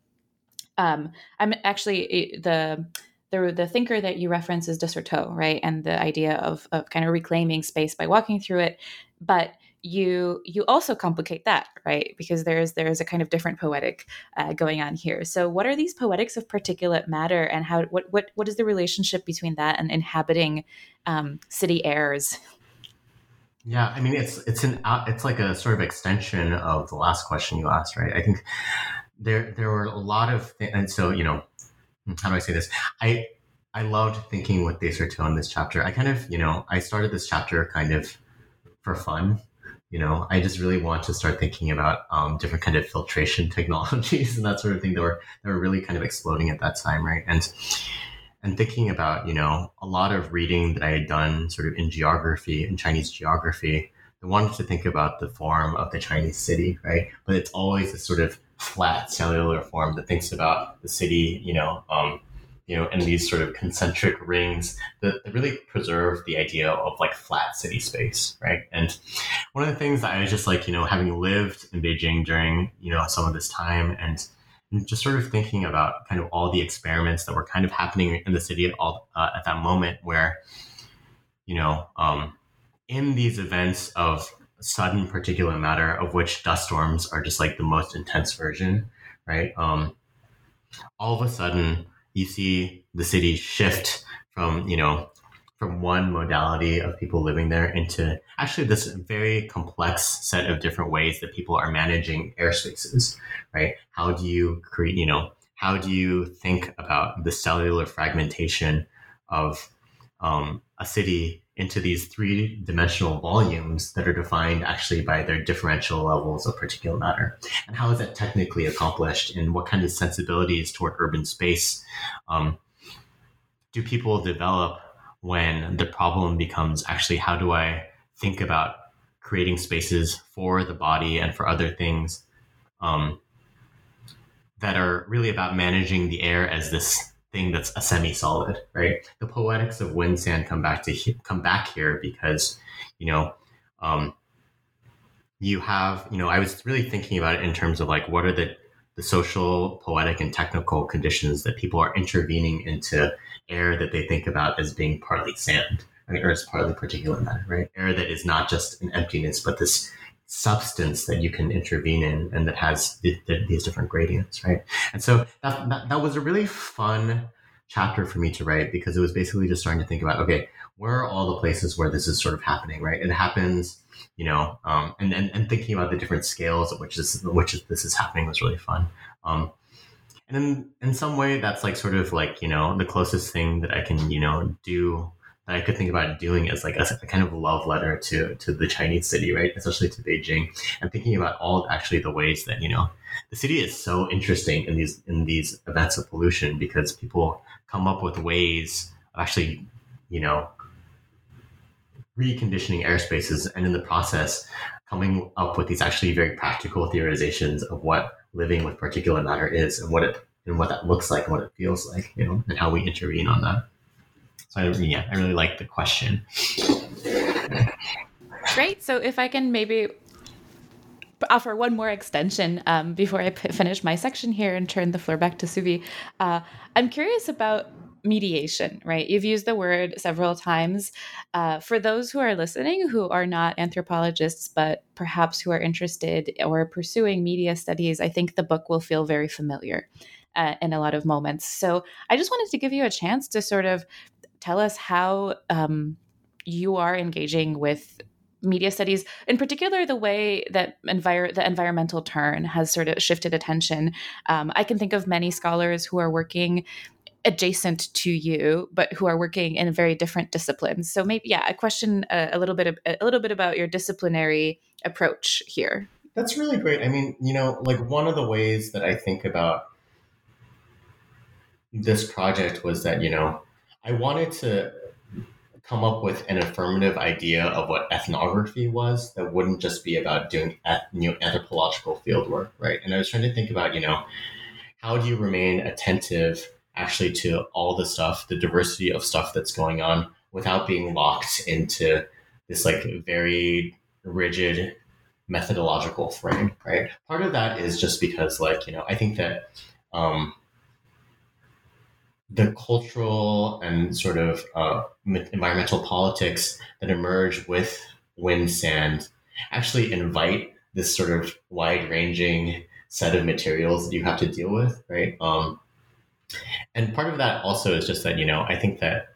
Um, i'm actually the the the thinker that you reference is de Certeau, right? And the idea of of kind of reclaiming space by walking through it. But you you also complicate that right? Because there's there's a kind of different poetic uh, going on here. So what are these poetics of particulate matter and how what what what is the relationship between that and inhabiting um, city airs? Yeah i mean it's it's an uh, it's like a sort of extension of the last question you asked right? I think there there were a lot of and so you know how do i say this? I I loved thinking with de Certeau in this chapter. I kind of, you know, I started this chapter kind of for fun. You know, I just really want to start thinking about um, different kind of filtration technologies and that sort of thing that were that were really kind of exploding at that time, right? And and thinking about, you know, a lot of reading that I had done sort of in geography, in Chinese geography, I wanted to think about the form of the Chinese city, right? But it's always a sort of flat cellular form that thinks about the city, you know, um, you know, in these sort of concentric rings that, that, really preserve the idea of like flat city space, right? And one of the things that I was just like, you know, having lived in Beijing during, you know, some of this time and, just sort of thinking about kind of all the experiments that were kind of happening in the city at all uh, at that moment where, you know, um, in these events of sudden particulate matter, of which dust storms are just like the most intense version, right? Um, all of a sudden, you see the city shift from, you know, from one modality of people living there into actually this very complex set of different ways that people are managing airspaces, right? How do you create, you know, how do you think about the cellular fragmentation of um, a city into these three dimensional volumes that are defined actually by their differential levels of particulate matter. And how is that technically accomplished? And what kind of sensibilities toward urban space um, do people develop when the problem becomes actually how do I think about creating spaces for the body and for other things um, that are really about managing the air as this thing that's a semi-solid, right? The poetics of wind sand come back to come back here because, you know, um, you have, you know, I was really thinking about it in terms of like what are the the social, poetic, and technical conditions that people are intervening into air that they think about as being partly sand, right? or as partly particulate matter, right? Air that is not just an emptiness, but this substance that you can intervene in and that has th- th- these different gradients, right? And so that, that, that was a really fun chapter for me to write because it was basically just starting to think about, okay, where are all the places where this is sort of happening, right? It happens, you know, um, and, and, and thinking about the different scales at which this, which this is happening was really fun. Um, and in, in some way, that's like sort of like, you know, the closest thing that I can, you know, do I could think about doing as like a, a, kind of love letter to to the Chinese city, right? Especially to Beijing, and thinking about all actually the ways that you know the city is so interesting in these in these events of pollution because people come up with ways of actually you know reconditioning airspaces, and in the process coming up with these actually very practical theorizations of what living with particulate matter is and what it and what that looks like and what it feels like, you know, and how we intervene on that. So I, yeah, I really like the question. Great. So if I can maybe offer one more extension um, before I p- finish my section here and turn the floor back to Suvi. Uh, I'm curious about mediation, right? You've used the word several times. Uh, for those who are listening who are not anthropologists, but perhaps who are interested or pursuing media studies, I think the book will feel very familiar. Uh, in a lot of moments. So I just wanted to give you a chance to sort of tell us how um, you are engaging with media studies, in particular, the way that envir- the environmental turn has sort of shifted attention. Um, I can think of many scholars who are working adjacent to you, but who are working in a very different disciplines. So maybe, yeah, a question a little bit of, a little bit about your disciplinary approach here. That's really great. I mean, you know, like one of the ways that I think about this project was that you know I wanted to come up with an affirmative idea of what ethnography was that wouldn't just be about doing you know, anthropological field work, right? And I was trying to think about, you know, how do you remain attentive actually to all the stuff, the diversity of stuff that's going on without being locked into this like very rigid methodological frame, right? Part of that is just because like, you know, I think that um, the cultural and sort of uh, environmental politics that emerge with wind sand actually invite this sort of wide ranging set of materials that you have to deal with, right? Um, and part of that also is just that, you know, I think that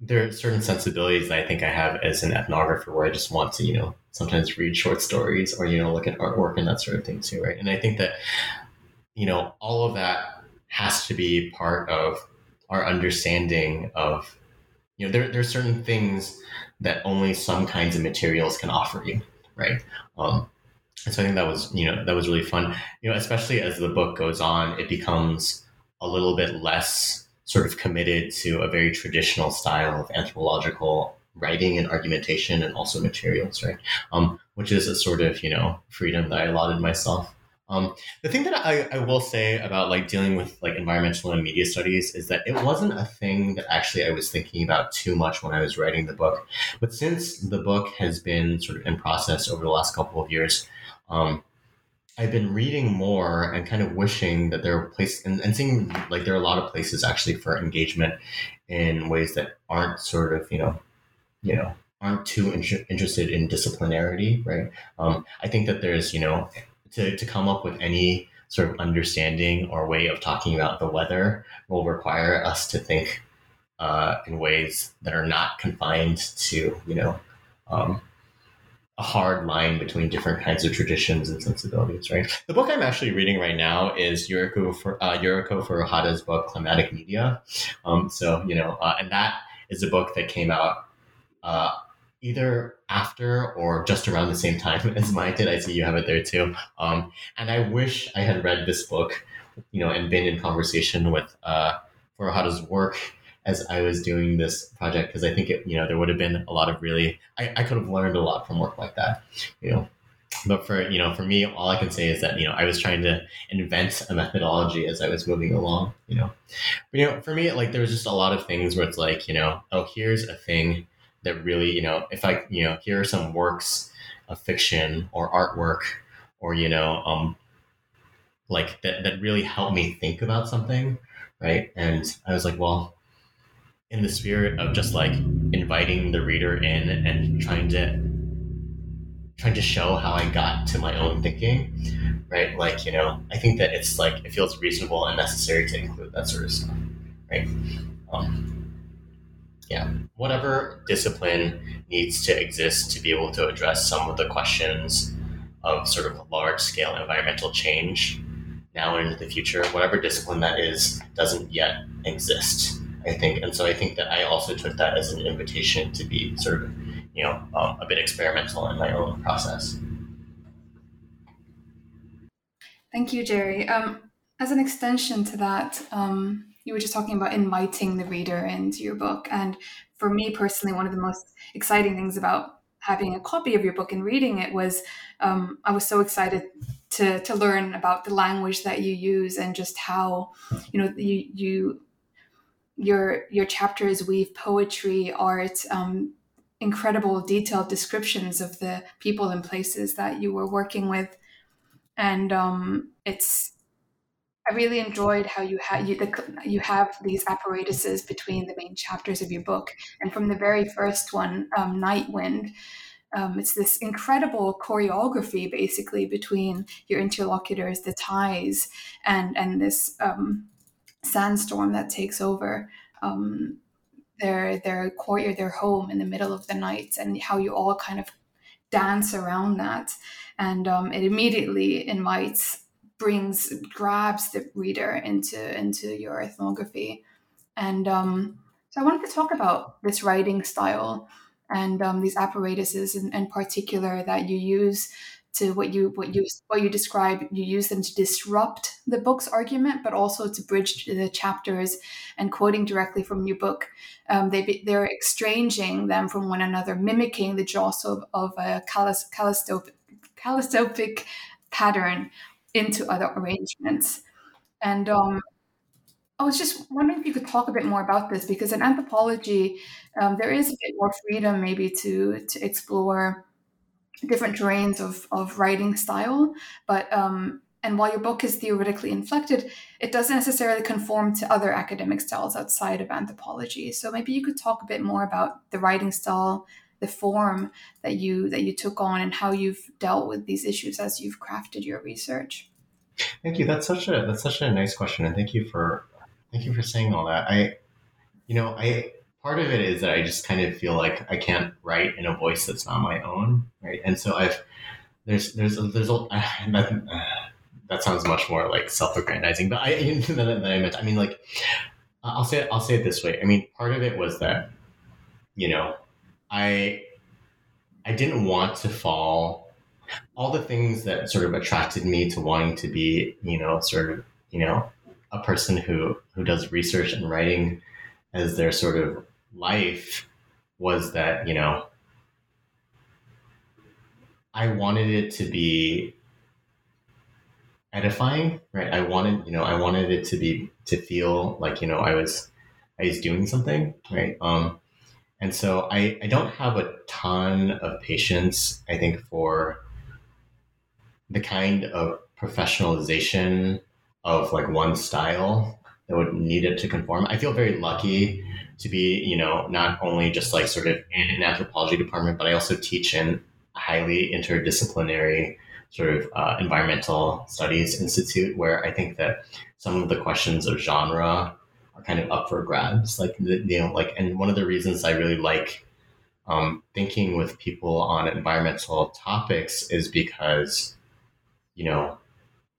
there are certain sensibilities that I think I have as an ethnographer where I just want to, you know, sometimes read short stories or, you know, look at artwork and that sort of thing too, right? And I think that, you know, all of that has to be part of our understanding of you know there there are certain things that only some kinds of materials can offer you, right? Um, and so I think that was you know that was really fun. You know, especially as the book goes on, it becomes a little bit less sort of committed to a very traditional style of anthropological writing and argumentation and also materials, right? Um, which is a sort of you know freedom that I allotted myself. Um, the thing that I, I will say about like dealing with like environmental and media studies is that it wasn't a thing that actually I was thinking about too much when I was writing the book. But since the book has been sort of in process over the last couple of years, um, I've been reading more and kind of wishing that there are places and, and seeing like there are a lot of places actually for engagement in ways that aren't sort of you know you know aren't too in- interested in disciplinarity right um, i think that there's you know to, to come up with any sort of understanding or way of talking about the weather will require us to think uh, in ways that are not confined to, you know, um, a hard line between different kinds of traditions and sensibilities, right? The book I'm actually reading right now is Yuriko, for, uh, Yuriko Furuhata's book, Climatic Media. Um, so, you know, uh, and that is a book that came out uh, either after or just around the same time as mine did. I see you have it there too. Um, and I wish I had read this book, you know, and been in conversation with uh, Furuhata's work as I was doing this project because I think it, you know, there would have been a lot of really, I, I could have learned a lot from work like that, you know. But for you know, for me, all I can say is that you know I was trying to invent a methodology as I was moving along. You know, but you know, for me, like there was just a lot of things where it's like you know, oh, here's a thing that really, you know, if I, you know, here are some works of fiction or artwork or, you know, um, like that, that really helped me think about something. Right. And I was like, well, in the spirit of just like inviting the reader in and trying to trying to show how I got to my own thinking, right? Like, you know, I think that it's like it feels reasonable and necessary to include that sort of stuff, right? Um, yeah, whatever discipline needs to exist to be able to address some of the questions of sort of large scale environmental change now and into the future, whatever discipline that is, doesn't yet exist, I think. And so I think that I also took that as an invitation to be sort of, you know, um, a bit experimental in my own process. Thank you, Jerry. Um, as an extension to that, um, you were just talking about inviting the reader into your book. And for me personally, one of the most exciting things about having a copy of your book and reading it was um, I was so excited to to learn about the language that you use and just how you know you you your your chapters weave poetry, art, um, incredible detailed descriptions of the people and places that you were working with, and um, it's I really enjoyed how you had you the, you have these apparatuses between the main chapters of your book, and from the very first one, um, Night Wind. Um, it's this incredible choreography, basically, between your interlocutors, the ties, and and this um, sandstorm that takes over um, their their courtyard, their home in the middle of the night, and how you all kind of dance around that, and um, it immediately invites brings grabs the reader into into your ethnography. And um, so i wanted to talk about this writing style and um, these apparatuses in, in, particular that you use to what you what you what you describe. You use them to disrupt the book's argument but also to bridge the chapters and quoting directly from your book. Um, they they're exchanging them from one another mimicking the jostle of, of a kaleidoscopic pattern into other arrangements. And um, I was just wondering if you could talk a bit more about this because in anthropology, um, there is a bit more freedom maybe to to explore different terrains of, of writing style. But um, and while your book is theoretically inflected, it doesn't necessarily conform to other academic styles outside of anthropology. So maybe you could talk a bit more about the writing style, the form that you that you took on and how you've dealt with these issues as you've crafted your research? Thank you. That's such a that's such a nice question and thank you for thank you for saying all that. I you know i part of it is that i just kind of feel like i can't write in a voice that's not my own right? And so i've there's there's there's a that, that sounds much more like self-aggrandizing but i than, than i meant. I mean like I'll say I'll say it this way. I mean, part of it was that, you know, I I didn't want to fall all the things that sort of attracted me to wanting to be, you know, sort of, you know, a person who who does research and writing as their sort of life was that, you know, I wanted it to be edifying, right? I wanted, you know, I wanted it to be to feel like, you know, I was I was doing something, right? Um and so I, I don't have a ton of patience, I think, for the kind of professionalization of like one style that would need it to conform. I feel very lucky to be, you know, not only just like sort of in an anthropology department, but I also teach in a highly interdisciplinary sort of uh, environmental studies institute where I think that some of the questions of genre are kind of up for grabs. Like, you know, like, and one of the reasons I really like um, thinking with people on environmental topics is because, you know,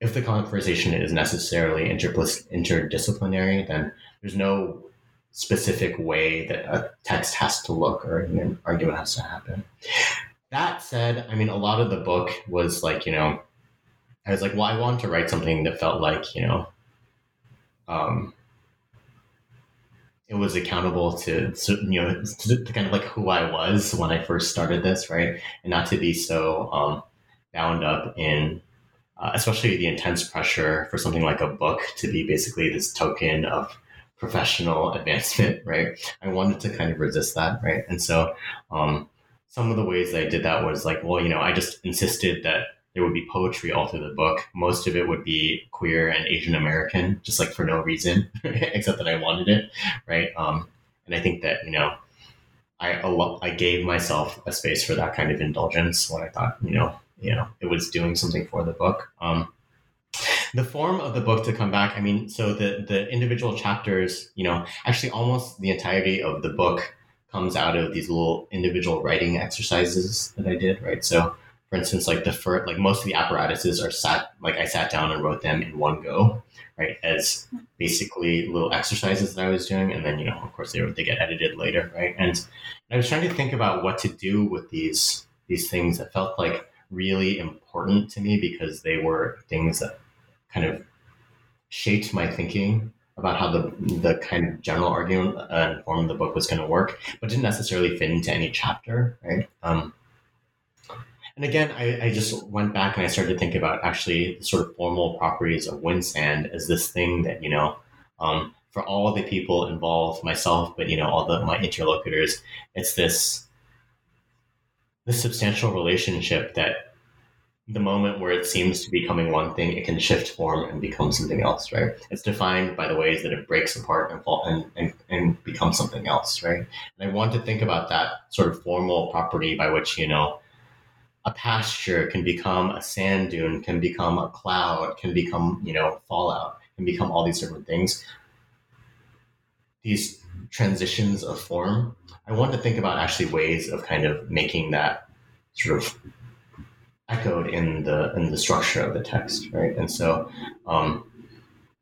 if the conversation is necessarily interdisciplinary, then there's no specific way that a text has to look or an argument has to happen. That said, I mean, a lot of the book was like, you know, I was like, well, I wanted to write something that felt like, you know, um, it was accountable to, you know to, to, kind of like who I was when I first started this, right, and not to be so um, bound up in, uh, especially the intense pressure for something like a book to be basically this token of professional advancement, right? I wanted to kind of resist that, right, and so um, some of the ways that I did that was like, well, you know, I just insisted that there would be poetry all through the book. Most of it would be queer and Asian American, just like for no reason, except that I wanted it, right? Um, and I think that you know, I I gave myself a space for that kind of indulgence when I thought you know you know it was doing something for the book. Um, the form of the book to come back, I mean, so the the individual chapters, you know, actually almost the entirety of the book comes out of these little individual writing exercises that I did, right? So for instance, like the first, like most of the apparatuses are sat, like I sat down and wrote them in one go, right? As basically little exercises that I was doing. And then, you know, of course they, they get edited later, right? And I was trying to think about what to do with these, these things that felt like really important to me because they were things that kind of shaped my thinking about how the the kind of general argument and form of the book was going to work, but didn't necessarily fit into any chapter, right? Um, and again, I, I, just went back and I started to think about actually the sort of formal properties of wind sand as this thing that, you know, um, for all the people involved, myself, but, you know, all the, my interlocutors, it's this, this substantial relationship that the moment where it seems to be becoming one thing, it can shift form and become something else, right? It's defined by the ways that it breaks apart and fall and, and, and becomes something else, right? And I want to think about that sort of formal property by which, you know, a pasture can become a sand dune, can become a cloud, can become, you know, fallout, can become all these different things. These transitions of form, I want to think about actually ways of kind of making that sort of echoed in the in the structure of the text, right? And so um,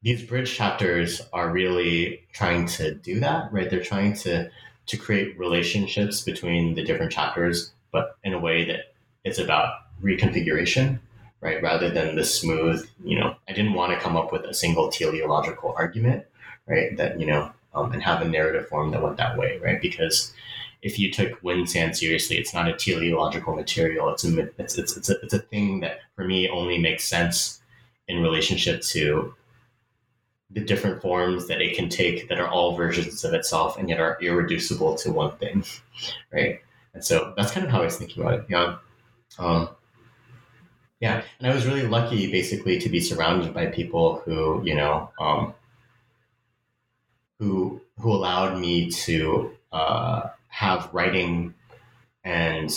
these bridge chapters are really trying to do that, right? They're trying to to create relationships between the different chapters, but in a way that it's about reconfiguration, right? Rather than the smooth, you know, I didn't want to come up with a single teleological argument, right? That, you know, um, and have a narrative form that went that way, right? Because if you took wind sand seriously, it's not a teleological material. It's a, it's, it's, it's, a, it's a thing that for me only makes sense in relationship to the different forms that it can take that are all versions of itself and yet are irreducible to one thing, right? And so that's kind of how I was thinking about it. Yeah. Um, yeah, and I was really lucky, basically, to be surrounded by people who, you know, um, who who allowed me to uh, have writing and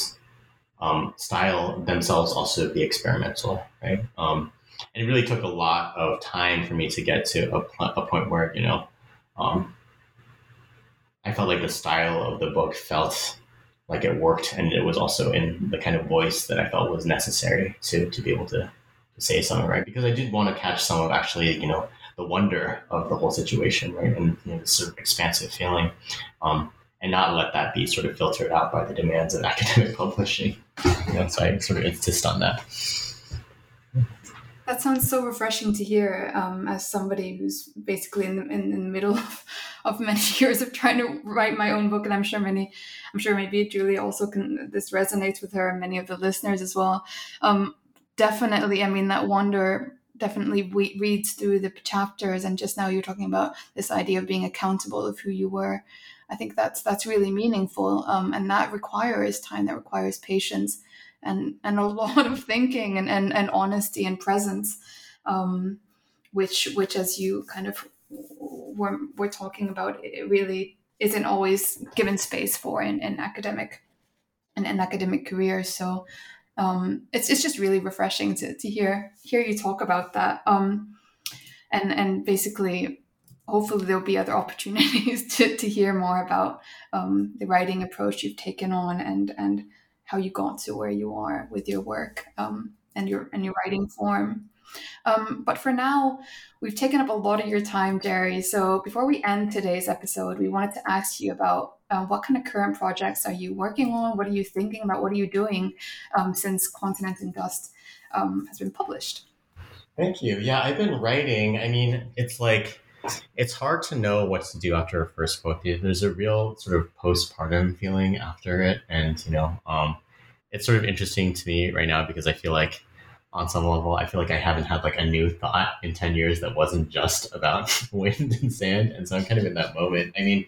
um, style themselves also be experimental, right? Um, and it really took a lot of time for me to get to a, a point where, you know, um, I felt like the style of the book felt like it worked and it was also in the kind of voice that I felt was necessary to to be able to, to say something right because I did want to catch some of actually you know the wonder of the whole situation, right? And you know, this sort of expansive feeling, um, and not let that be sort of filtered out by the demands of academic publishing. You know, so I sort of insist on that. That sounds so refreshing to hear um, as somebody who's basically in the, in, in, the middle of, of many years of trying to write my own book. And I'm sure many, I'm sure maybe Julie also can, this resonates with her and many of the listeners as well. Um, definitely, I mean, that wonder definitely we, reads through the chapters. And just now you're talking about this idea of being accountable of who you were. I think that's, that's really meaningful. Um, and that requires time, that requires patience and and a lot of thinking and and, and honesty and presence um, which which as you kind of were, were talking about it really isn't always given space for in, in academic in an academic career so um, it's, it's just really refreshing to, to hear hear you talk about that. Um, and and basically hopefully there'll be other opportunities to, to hear more about um, the writing approach you've taken on and and how you got to where you are with your work um, and your and your writing form. Um, but for now, we've taken up a lot of your time, Jerry. So before we end today's episode, we wanted to ask you about uh, what kind of current projects are you working on? What are you thinking about? What are you doing um, since Continent in Dust um, has been published? Thank you. Yeah, I've been writing. I mean, it's like it's hard to know what to do after a first book. There's a real sort of postpartum feeling after it, and you know, um, it's sort of interesting to me right now because I feel like on some level, I feel like I haven't had like a new thought in 10 years that wasn't just about wind and sand. And so I'm kind of in that moment. I mean,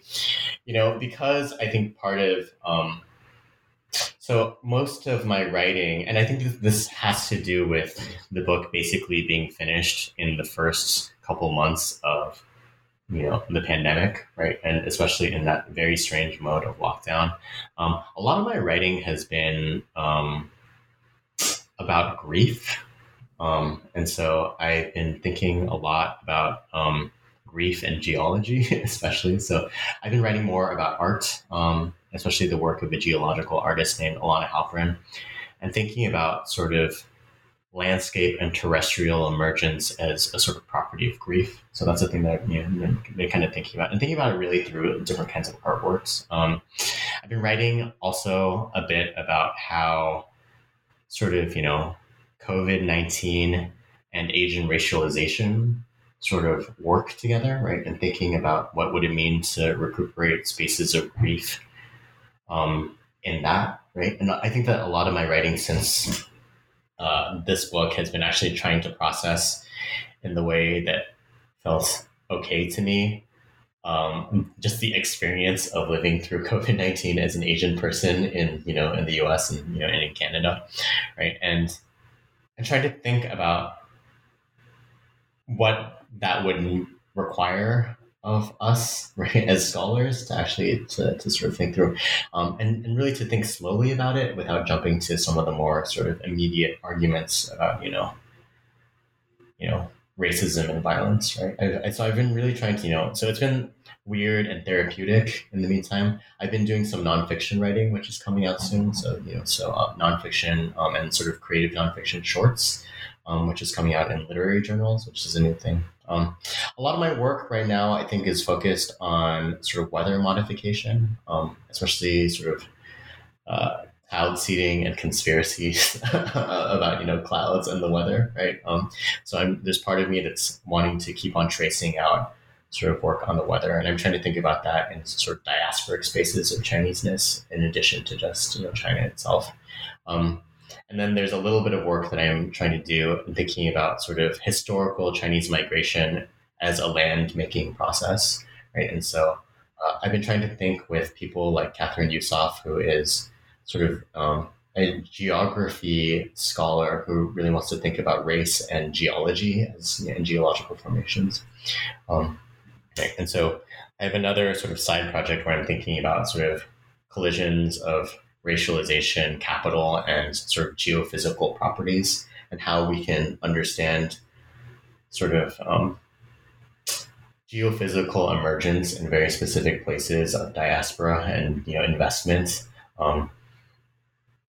you know, because I think part of, um, so most of my writing, and I think this has to do with the book basically being finished in the first couple months of you know the pandemic right? And especially in that very strange mode of lockdown. Um, a lot of my writing has been um, about grief. Um, and so i've been thinking a lot about um, grief and geology especially. So i've been writing more about art um, especially the work of a geological artist named Ilana Halperin and thinking about sort of landscape and terrestrial emergence as a sort of property of grief. So that's a thing that you know, they're kind of thinking about and thinking about it really through different kinds of artworks. Um, I've been writing also a bit about how sort of, you know, COVID 19 and Asian racialization sort of work together, right? And thinking about what would it mean to recuperate spaces of grief um, in that, right? And I think that a lot of my writing since uh, this book has been actually trying to process in the way that felt okay to me. Um, just the experience of living through COVID nineteen as an Asian person in you know in the U.S. and you know and in Canada, right? And I tried to think about what that would require of us right as scholars to actually to, to sort of think through um, and, and really to think slowly about it without jumping to some of the more sort of immediate arguments about you know you know racism and violence right? I, I, so i've been really trying to you know so it's been weird and therapeutic in the meantime. I've been doing some nonfiction writing which is coming out soon. So you know so uh, nonfiction um, and sort of creative nonfiction shorts um, which is coming out in literary journals which is a new thing um, a lot of my work right now, I think, is focused on sort of weather modification, um, especially sort of uh, cloud seeding and conspiracies about you know clouds and the weather, right? Um, so I'm, there's part of me that's wanting to keep on tracing out sort of work on the weather, and I'm trying to think about that in sort of diasporic spaces of Chineseness, in addition to just you know China itself. Um, and then there's a little bit of work that I'm trying to do in thinking about sort of historical Chinese migration as a land making process, right? And so uh, I've been trying to think with people like Kathryn Yusoff, who is sort of um, a geography scholar who really wants to think about race and geology as and geological formations. Um, okay. And so I have another sort of side project where I'm thinking about sort of collisions of racialization, capital, and sort of geophysical properties, and how we can understand sort of um, geophysical emergence in very specific places of diaspora and you know investment um,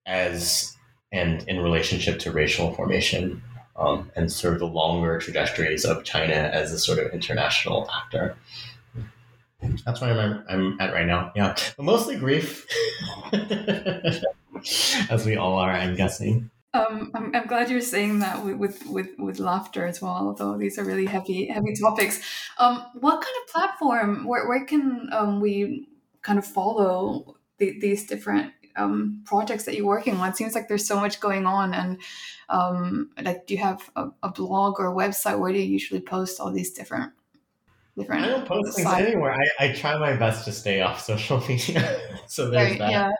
as and in relationship to racial formation. um, and sort of the longer trajectories of China as a sort of international actor. That's where I'm, I'm at right now. Yeah, but mostly grief, as we all are, I'm guessing. Um, I'm, I'm glad you're saying that with, with, with, laughter as well, although these are really heavy heavy topics. Um, what kind of platform, where, where can um, we kind of follow the, these different um, projects that you're working on? It seems like there's so much going on. And um, like, do you have a, a blog or a website? Where do you usually post all these different different. I don't post things anywhere. I, I try my best to stay off social media. so there's right, that. Yeah.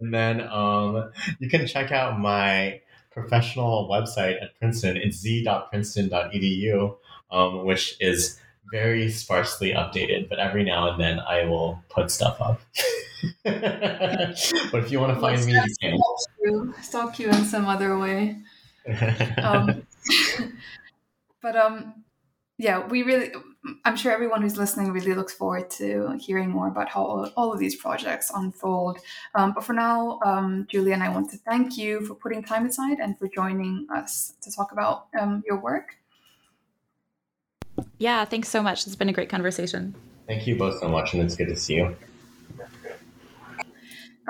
And then um, you can check out my professional website at Princeton. It's z.princeton.edu, um, which is very sparsely updated, but every now and then I will put stuff up. but if you want to find me, you can. Stalk you, stalk you in some other way. um, but um, yeah, we really, I'm sure everyone who's listening really looks forward to hearing more about how all, all of these projects unfold. Um, but for now, um, Julia and I want to thank you for putting time aside and for joining us to talk about um, your work. Yeah, thanks so much. It's been a great conversation. Thank you both so much, and it's good to see you.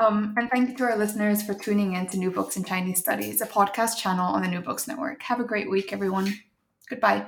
Um, and thank you to our listeners for tuning in to New Books in Chinese Studies, a podcast channel on the New Books Network. Have a great week, everyone. Goodbye.